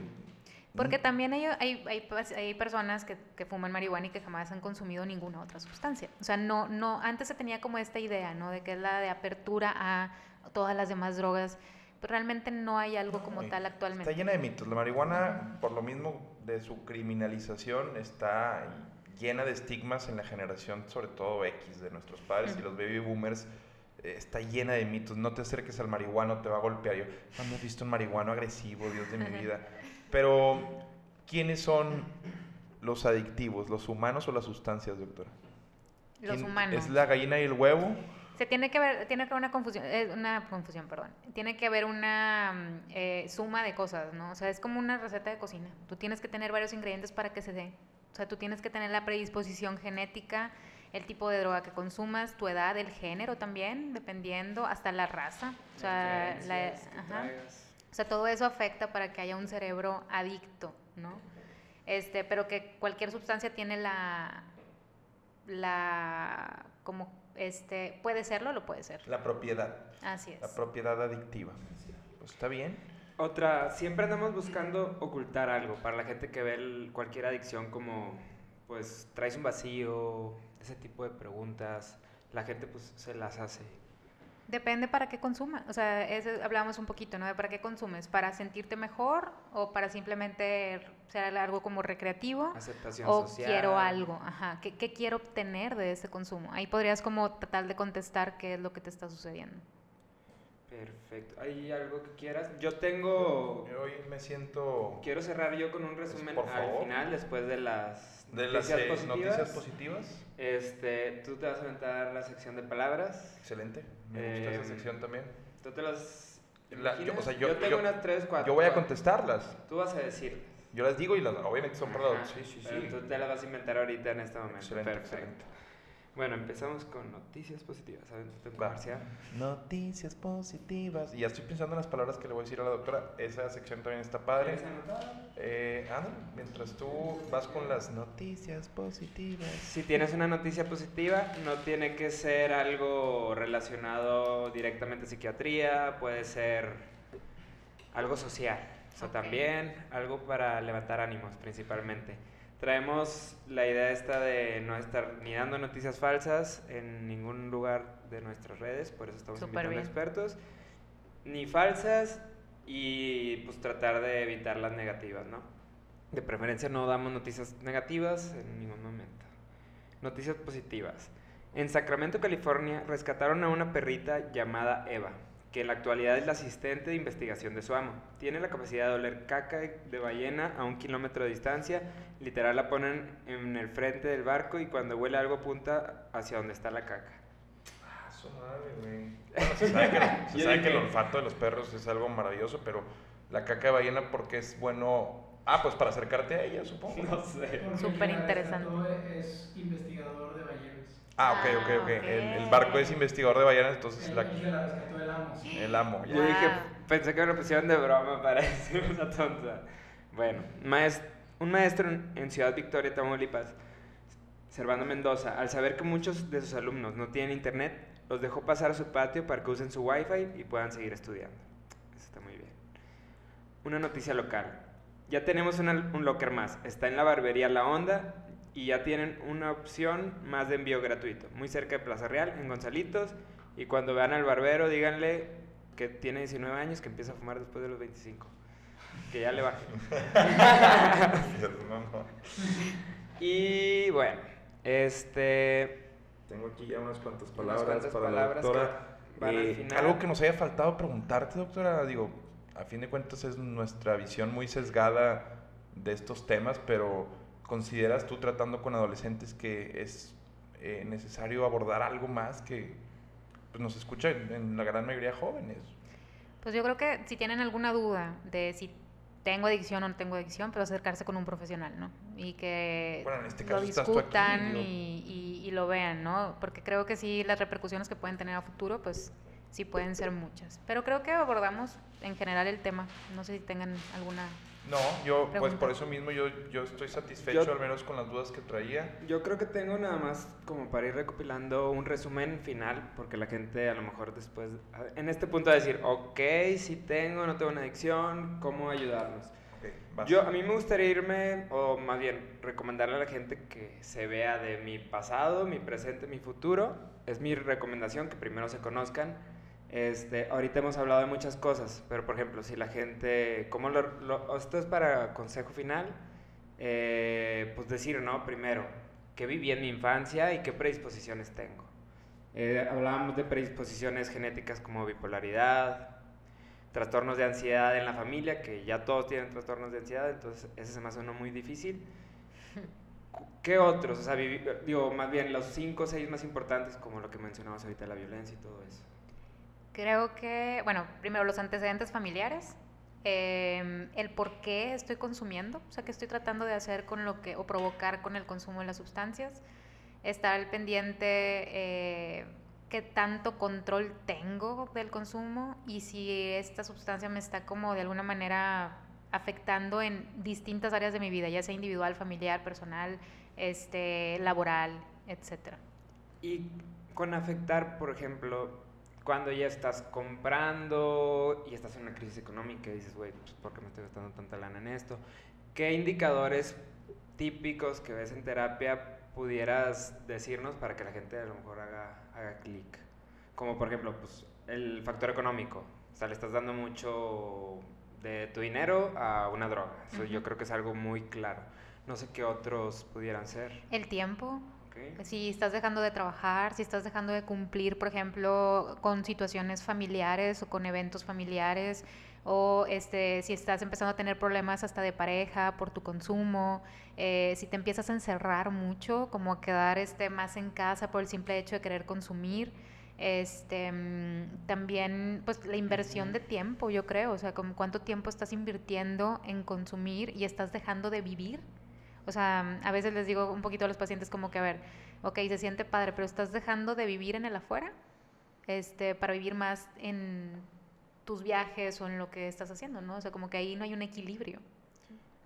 porque también hay, hay, hay, pues, hay personas que, que, fuman marihuana y que jamás han consumido ninguna otra sustancia. O sea, no, no, antes se tenía como esta idea, ¿no? De que es la de apertura a todas las demás drogas, pero realmente no hay algo como tal actualmente. Está llena de mitos. La marihuana, por lo mismo de su criminalización, está llena de estigmas en la generación, sobre todo X, de nuestros padres y los baby boomers eh, está llena de mitos. No te acerques al marihuano, te va a golpear. Yo, no he visto un marihuano agresivo, Dios de mi vida. Pero, ¿quiénes son los adictivos? ¿Los humanos o las sustancias, doctora? Los humanos. ¿Es la gallina y el huevo? Se tiene que ver, tiene que haber una confusión, eh, una confusión, perdón. Tiene que haber una mm, eh, suma de cosas, ¿no? O sea, es como una receta de cocina. Tú tienes que tener varios ingredientes para que se dé. O sea, tú tienes que tener la predisposición genética, el tipo de droga que consumas, tu edad, el género también, dependiendo, hasta la raza. O sea, la, o sea, todo eso afecta para que haya un cerebro adicto, ¿no? Este, pero que cualquier sustancia tiene la, la, como, este, puede serlo, lo puede ser. La propiedad. Así es. La propiedad adictiva. Pues está bien. Otra, siempre andamos buscando ocultar algo para la gente que ve cualquier adicción como, pues, traes un vacío, ese tipo de preguntas, la gente pues se las hace. Depende para qué consuma. O sea, hablamos un poquito, ¿no? De para qué consumes. ¿Para sentirte mejor o para simplemente ser algo como recreativo? Aceptación o quiero algo. Ajá. ¿Qué, ¿Qué, quiero obtener de ese consumo? Ahí podrías como tratar de contestar qué es lo que te está sucediendo. Perfecto. ¿Hay algo que quieras? Yo tengo... Hoy me siento... Quiero cerrar yo con un resumen al final, después de las de las noticias, eh, positivas. noticias positivas. Este, tú te vas a aventar la sección de palabras. Excelente. Me gusta esa em, sección también. Tú te las. yo, o sea, yo, tengo unas tres, cuatro. Yo voy a contestarlas. Tú vas a decir. Yo las digo y las, obviamente son para Sí, sí, sí. Tú te las vas a inventar ahorita en este momento. Excelente, Perfecto. Bueno, empezamos con noticias positivas. ¿sabes? Noticias positivas. Y ya estoy pensando en las palabras que le voy a decir a la doctora. Esa sección también está padre. Eh, mientras tú vas con las noticias positivas. Si tienes una noticia positiva, no tiene que ser algo relacionado directamente a psiquiatría, puede ser algo social. O sea, también algo para levantar ánimos principalmente. Traemos la idea esta de no estar ni dando noticias falsas en ningún lugar de nuestras redes, por eso estamos invitando expertos, ni falsas y pues tratar de evitar las negativas, ¿no? De preferencia no damos noticias negativas en ningún momento. Noticias positivas. En Sacramento, California, rescataron a una perrita llamada Eva que en la actualidad es la asistente de investigación de su amo. Tiene la capacidad de oler caca de ballena a un kilómetro de distancia. Literal la ponen en el frente del barco y cuando huele algo apunta hacia donde está la caca. Ah, su madre, güey. se sabe, que, se sabe que el olfato de los perros es algo maravilloso, pero la caca de ballena porque es bueno... Ah, pues para acercarte a ella, supongo. No sé. Súper interesante. Es investigador de ballenas. Ah, ok, ok, ok. El, el, barco es investigador de ballenas, entonces el, la... la rescató el amo. El amo. Yo dije, pensé que me lo pusieron de broma para decir una tonta. Bueno, un maestro en Ciudad Victoria, Tamaulipas, Servando Mendoza, al saber que muchos de sus alumnos no tienen internet, los dejó pasar a su patio para que usen su wifi y puedan seguir estudiando. Eso está muy bien. Una noticia local. Ya tenemos un locker más. Está en la barbería La Onda y ya tienen una opción más de envío gratuito, muy cerca de Plaza Real, en Gonzalitos. Y cuando vean al barbero, díganle que tiene 19 años, que empieza a fumar después de los 25. Que ya le baje. y bueno, este. Tengo aquí ya unas cuantas palabras para la doctora. Eh, algo que nos haya faltado preguntarte, doctora, digo, a fin de cuentas es nuestra visión muy sesgada de estos temas, pero ¿Consideras tú tratando con adolescentes que es eh, necesario abordar algo más que pues, nos escuchan en la gran mayoría jóvenes? Pues yo creo que si tienen alguna duda de si tengo adicción o no tengo adicción, pero acercarse con un profesional, ¿no? Y que este lo discutan y, y, lo vean, ¿no? Porque creo que sí, las repercusiones que pueden tener a futuro, pues sí pueden ser muchas. Pero creo que abordamos en general el tema. No sé si tengan alguna no, yo pues por eso mismo yo, yo estoy satisfecho al menos con las dudas que traía. Yo creo que tengo nada más como para ir recopilando un resumen final, porque la gente a lo mejor después, en este punto va a decir, ok, si tengo, no tengo una adicción, ¿cómo ayudarnos? yo a mí me gustaría irme, o más bien recomendarle a la gente que se vea de mi pasado, mi presente, mi futuro. Es mi recomendación que primero se conozcan este, ahorita hemos hablado de muchas cosas, pero por ejemplo, si la gente, ¿cómo lo, esto es para consejo final, eh, pues decir, ¿no? Primero, ¿qué viví en mi infancia y qué predisposiciones tengo? Eh, hablábamos de predisposiciones genéticas como bipolaridad, trastornos de ansiedad en la familia, que ya todos tienen trastornos de ansiedad, entonces ese se me hace uno muy difícil. ¿Qué otros? O sea, digo, más bien los cinco o seis más importantes, como lo que mencionabas ahorita, la violencia y todo eso. Creo que, bueno, primero los antecedentes familiares, em, el por qué estoy consumiendo, o sea, qué estoy tratando de hacer con lo que, o provocar con el consumo de las sustancias, estar al pendiente eh, qué tanto control tengo del consumo y si esta sustancia me está como de alguna manera afectando en distintas áreas de mi vida, ya sea individual, familiar, personal, este, laboral, etcétera. Y con afectar, por ejemplo, cuando ya estás comprando y estás en una crisis económica y dices, güey, pues ¿por qué me estoy gastando tanta lana en esto? ¿Qué indicadores típicos que ves en terapia pudieras decirnos para que la gente a lo mejor haga, haga clic? Como por ejemplo, pues el factor económico. O sea, le estás dando mucho de tu dinero a una droga. Eso yo creo que es algo muy claro. No sé qué otros pudieran ser. El tiempo. Si estás dejando de trabajar, si estás dejando de cumplir, por ejemplo, con situaciones familiares o con eventos familiares, o este, si estás empezando a tener problemas hasta de pareja por tu consumo, eh, si te empiezas a encerrar mucho, como a quedar este, más en casa por el simple hecho de querer consumir, este, mm, también pues la inversión de tiempo, yo creo, o sea, como cuánto tiempo estás invirtiendo en consumir y estás dejando de vivir. O sea, a veces les digo un poquito a los pacientes como que, a ver, ok, se siente padre, pero estás dejando de vivir en el afuera este, para vivir más en tus viajes o en lo que estás haciendo, ¿no? O sea, como que ahí no hay un equilibrio.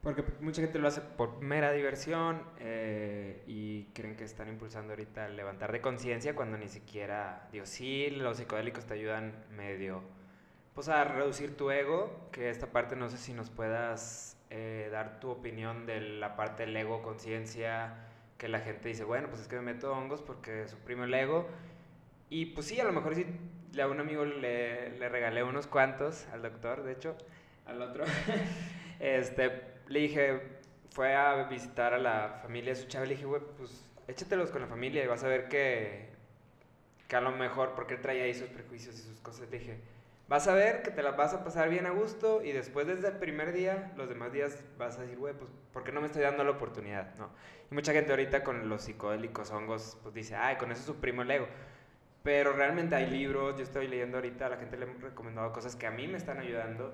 Porque mucha gente lo hace por mera diversión eh, y creen que están impulsando ahorita el levantar de conciencia cuando ni siquiera, digo, sí, los psicodélicos te ayudan medio, pues a reducir tu ego, que esta parte no sé si nos puedas eh, dar tu opinión de la parte del ego, conciencia, que la gente dice, bueno, pues es que me meto hongos porque suprimo el ego. Y pues sí, a lo mejor sí, a un amigo le, le regalé unos cuantos, al doctor, de hecho, al otro. este le dije, fue a visitar a la familia de su chava, le dije, güey, pues échatelos con la familia y vas a ver que, que a lo mejor, porque él traía ahí sus prejuicios y sus cosas, le dije, vas a ver que te las vas a pasar bien a gusto y después desde el primer día, los demás días vas a decir, güey, pues, ¿por qué no me estoy dando la oportunidad? ¿no? Y mucha gente ahorita con los psicodélicos hongos, pues dice, ay, con eso suprimo el ego. Pero realmente hay libros, yo estoy leyendo ahorita, la gente le hemos recomendado cosas que a mí me están ayudando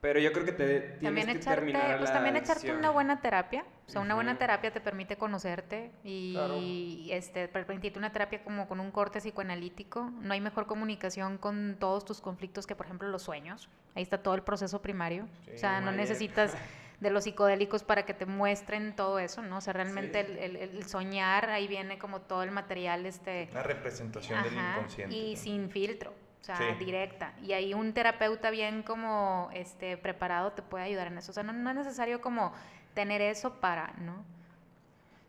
pero yo creo que te tienes también que echarte, terminar pues también echarte una buena terapia. O sea, una buena terapia te permite conocerte y este, permitirte una terapia como con un corte psicoanalítico. No hay mejor comunicación con todos tus conflictos que, por ejemplo, los sueños. Ahí está todo el proceso primario. o sea, no necesitas de los psicodélicos para que te muestren todo eso, ¿no? O sea, realmente el, el, soñar, ahí viene como todo el material, este... La representación del inconsciente. Y sin filtro o sea, directa. Y ahí un terapeuta bien como este, preparado te puede ayudar en eso. O sea, no, no es necesario como tener eso para, ¿no?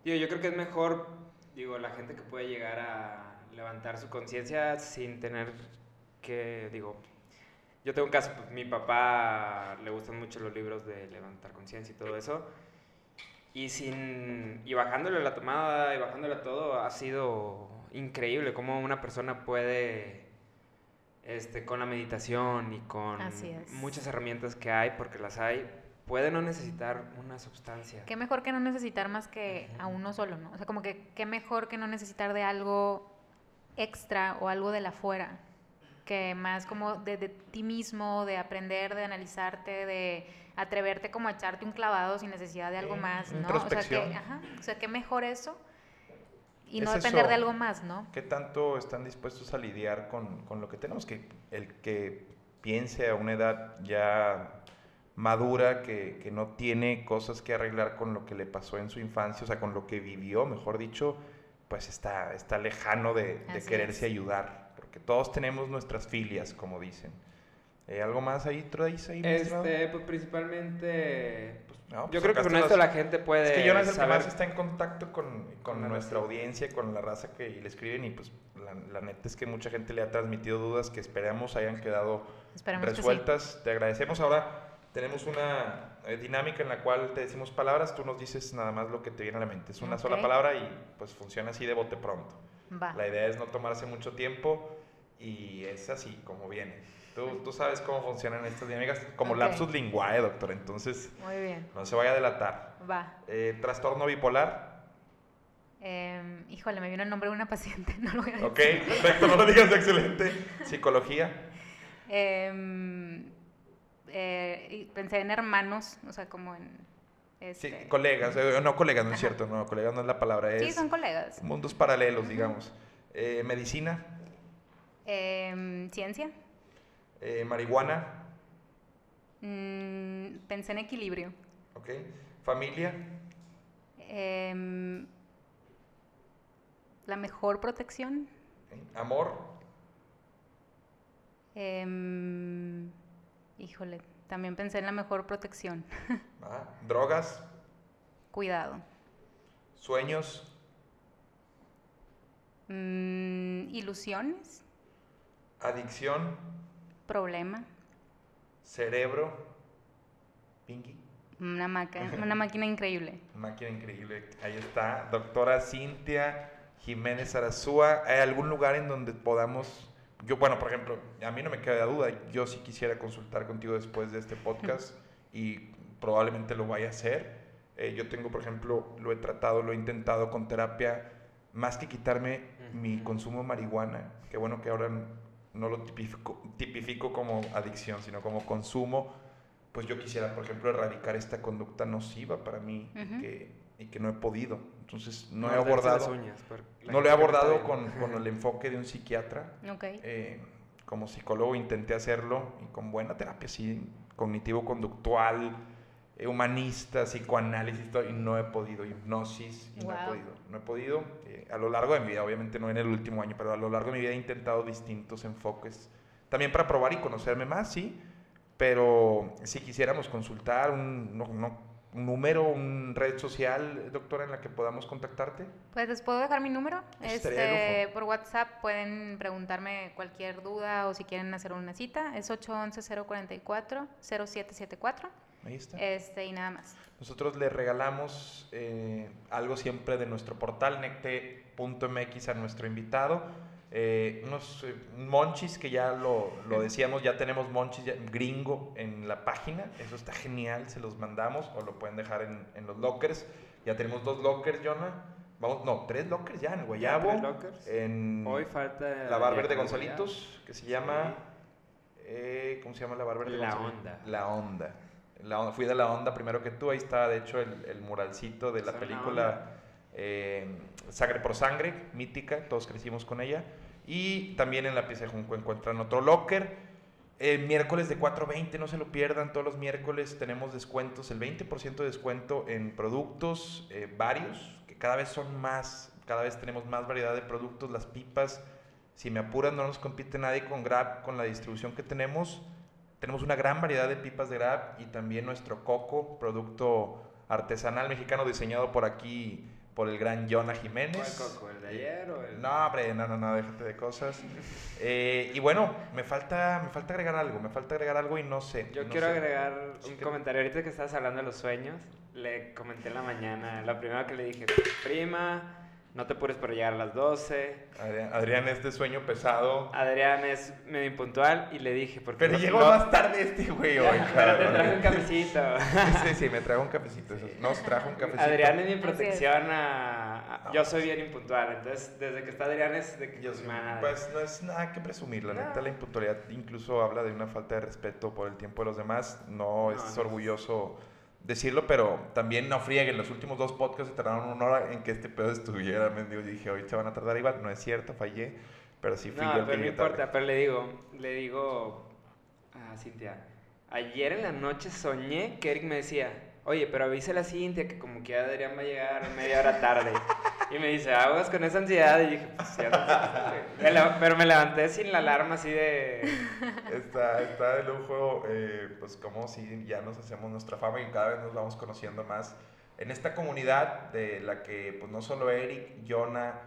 Digo, yo creo que es mejor, digo, la gente que puede llegar a levantar su conciencia sin tener que, digo, yo tengo un caso, pues, mi papá le gustan mucho los libros de levantar conciencia y todo eso. Y sin y bajándole la tomada y bajándole todo ha sido increíble cómo una persona puede este, con la meditación y con muchas herramientas que hay, porque las hay, puede no necesitar una sustancia. Qué mejor que no necesitar más que a uno solo, ¿no? O sea, como que qué mejor que no necesitar de algo extra o algo de la fuera, que más como de, ti mismo, de aprender, de analizarte, de atreverte como a echarte un clavado sin necesidad de algo más, ¿no? O sea, que, ajá, o sea, qué mejor eso y no depender de algo más, ¿no? ¿Qué tanto están dispuestos a lidiar con, con, lo que tenemos? Que el que piense a una edad ya madura, que, que, no tiene cosas que arreglar con lo que le pasó en su infancia, o sea, con lo que vivió, mejor dicho, pues está, está lejano de, de quererse ayudar, porque todos tenemos nuestras filias, como dicen. Eh, ¿Algo más ahí, Trace? Ahí este, pues principalmente pues, yo pues creo que con esto la gente puede. Es que Jonas es el que más está en contacto con, con nuestra audiencia, con la raza que le escriben, y pues la, neta es que mucha gente le ha transmitido dudas que esperamos hayan quedado resueltas. Te agradecemos. Ahora tenemos una eh, dinámica en la cual te decimos palabras, tú nos dices nada más lo que te viene a la mente. Es una sola palabra y pues funciona así de bote pronto. La idea es no tomarse mucho tiempo y es así como viene. Tú, tú, sabes cómo funcionan estas dinámicas, como lapsus linguae, doctor. Entonces, Muy bien. no se vaya a delatar. Va. Eh, ¿Trastorno bipolar? Eh, híjole, me vino el nombre de una paciente, no lo voy a decir. Ok, perfecto, no lo digas, excelente. ¿Psicología? Em, eh, pensé en hermanos, o sea, como en Sí, Este, colegas, eh, no colegas, no es cierto, no, colegas no es la palabra, es Sí, son colegas. mundos paralelos, digamos. Eh, medicina, Em, ciencia. Eh, marihuana, Mm, pensé en equilibrio. ¿ok? Familia, Em, la mejor protección. amor, Em, híjole, también pensé en la mejor protección. ah, drogas, Cuidado. sueños, Mm, ilusiones. adicción, Problema. cerebro, Pinky. Una, maca- una máquina increíble. Máquina increíble. Ahí está. Doctora Cintia Jiménez Arazúa. ¿Hay algún lugar en donde podamos... Yo, bueno, por ejemplo, a mí no me queda duda. Yo sí quisiera consultar contigo después de este podcast y probablemente lo vaya a hacer. Eh, yo tengo, por ejemplo, lo he tratado, lo he intentado con terapia. Más que quitarme mi consumo de marihuana, que bueno que ahora no lo tipifico, tipifico como adicción, sino como consumo, pues yo quisiera, por ejemplo, erradicar esta conducta nociva para mí y, que, y que no he podido. Entonces, no he abordado, uñas, no lo he abordado con, con el enfoque de un psiquiatra. Eh, como psicólogo intenté hacerlo y con buena terapia, sí, cognitivo-conductual, humanista, psicoanálisis, todo, y no he podido, hipnosis, y no he Wow. podido, no he podido. eh, a lo largo de mi vida, obviamente no en el último año, pero a lo largo de mi vida he intentado distintos enfoques, también para probar y conocerme más, sí, pero si quisiéramos consultar un, no- no- un número, un red social, doctora, en la que podamos contactarte. Pues les puedo dejar mi número. Este, por WhatsApp pueden preguntarme cualquier duda o si quieren hacer una cita. Es 811-044-0774. Ahí está. Este, y nada más. Nosotros le regalamos eh, algo siempre de nuestro portal necte.mx a nuestro invitado. Eh, unos eh, monchis que ya lo, lo decíamos, ya tenemos monchis ya- gringo en la página. Eso está genial, se los mandamos o lo pueden dejar en, en los lockers. Ya tenemos dos lockers, Jonah. Vamos, no, tres lockers ya en Guayabo. tres lockers. En Hoy falta... la Barber de Gonzalitos, que se llama. eh, ¿Cómo se llama la Barber de La Gonzalitos? Onda. La Onda. La Onda. Fui de La Onda primero que tú. Ahí está, de hecho, el, el muralcito de la película eh, Sangre por Sangre, mítica. Todos crecimos con ella. Y también en la pieza de Junco encuentran otro locker. El miércoles de 4.20, no se lo pierdan. Todos los miércoles tenemos descuentos, el 20% de descuento en productos eh, varios, que cada vez son más. Cada vez tenemos más variedad de productos. Las pipas, si me apuran, no nos compite nadie con Grab, con la distribución que tenemos. Tenemos una gran variedad de pipas de Grab y también nuestro coco, producto artesanal mexicano diseñado por aquí, por el gran Jonah ¿Cuál Jiménez. coco? ¿El de ayer o el...? No, hombre, no, no, no, déjate de cosas. Eh, y bueno, me falta, me falta agregar algo, me falta agregar algo y no sé. Yo no quiero sé. agregar un comentario. Ahorita que estabas hablando de los sueños, le comenté en la mañana, lo primero que le dije, prima, no te apures por llegar a las 12. Adrián, Adrián es de sueño pesado. Adrián es medio impuntual y le dije, porque Pero lo- llegó lo- más tarde este güey hoy, Pero te traje un cafecito. Sí, sí, me trajo un cafecito. eso. Nos trajo un cafecito. Adrián es mi protección a... No. Yo soy bien impuntual, entonces desde que está Adrián es de que... Yo pues, sí, madre. pues no es nada que presumir, la No. neta la impuntualidad incluso habla de una falta de respeto por el tiempo de los demás, no, No, es no. orgulloso decirlo, pero también no frieguen, los últimos dos podcasts se tardaron una hora en que este pedo estuviera, me digo, dije, hoy se van a tardar igual, no es cierto, fallé, pero sí fui yo No, el que pero no tarde. importa, pero le digo, le digo a Cintia, ayer en la noche soñé que Eric me decía, oye, pero avísale a Cintia que como que Adrián va a llegar media hora tarde. Y me dice, aguas con esa ansiedad. Y dije, pues sí, me pero me levanté sin la alarma así de... Está, está de lujo, eh, pues como si ya nos hacemos nuestra fama y cada vez nos vamos conociendo más en esta comunidad de la que pues no solo Eric, Jonah,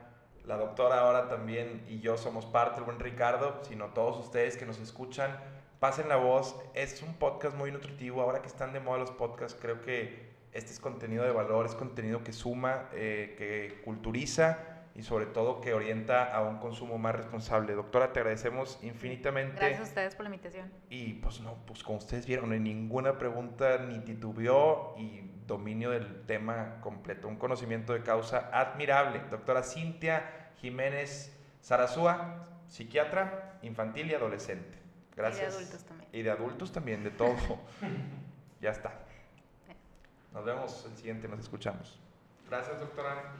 la doctora ahora también y yo somos parte, el buen Ricardo, sino todos ustedes que nos escuchan, pasen la voz, es un podcast muy nutritivo, ahora que están de moda los podcasts, creo que este es contenido de valor, es contenido que suma, eh, que culturiza y sobre todo que orienta a un consumo más responsable. Doctora, te agradecemos infinitamente. Gracias a ustedes por la invitación. Y pues no, pues como ustedes vieron, en ninguna pregunta ni titubeó y dominio del tema completo. Un conocimiento de causa admirable. Doctora Cintia Jiménez Zarazúa, psiquiatra infantil y adolescente. Gracias. Y de adultos también. Y de adultos también, de todo. ya está. Nos vemos el siguiente, nos escuchamos. Gracias, doctora.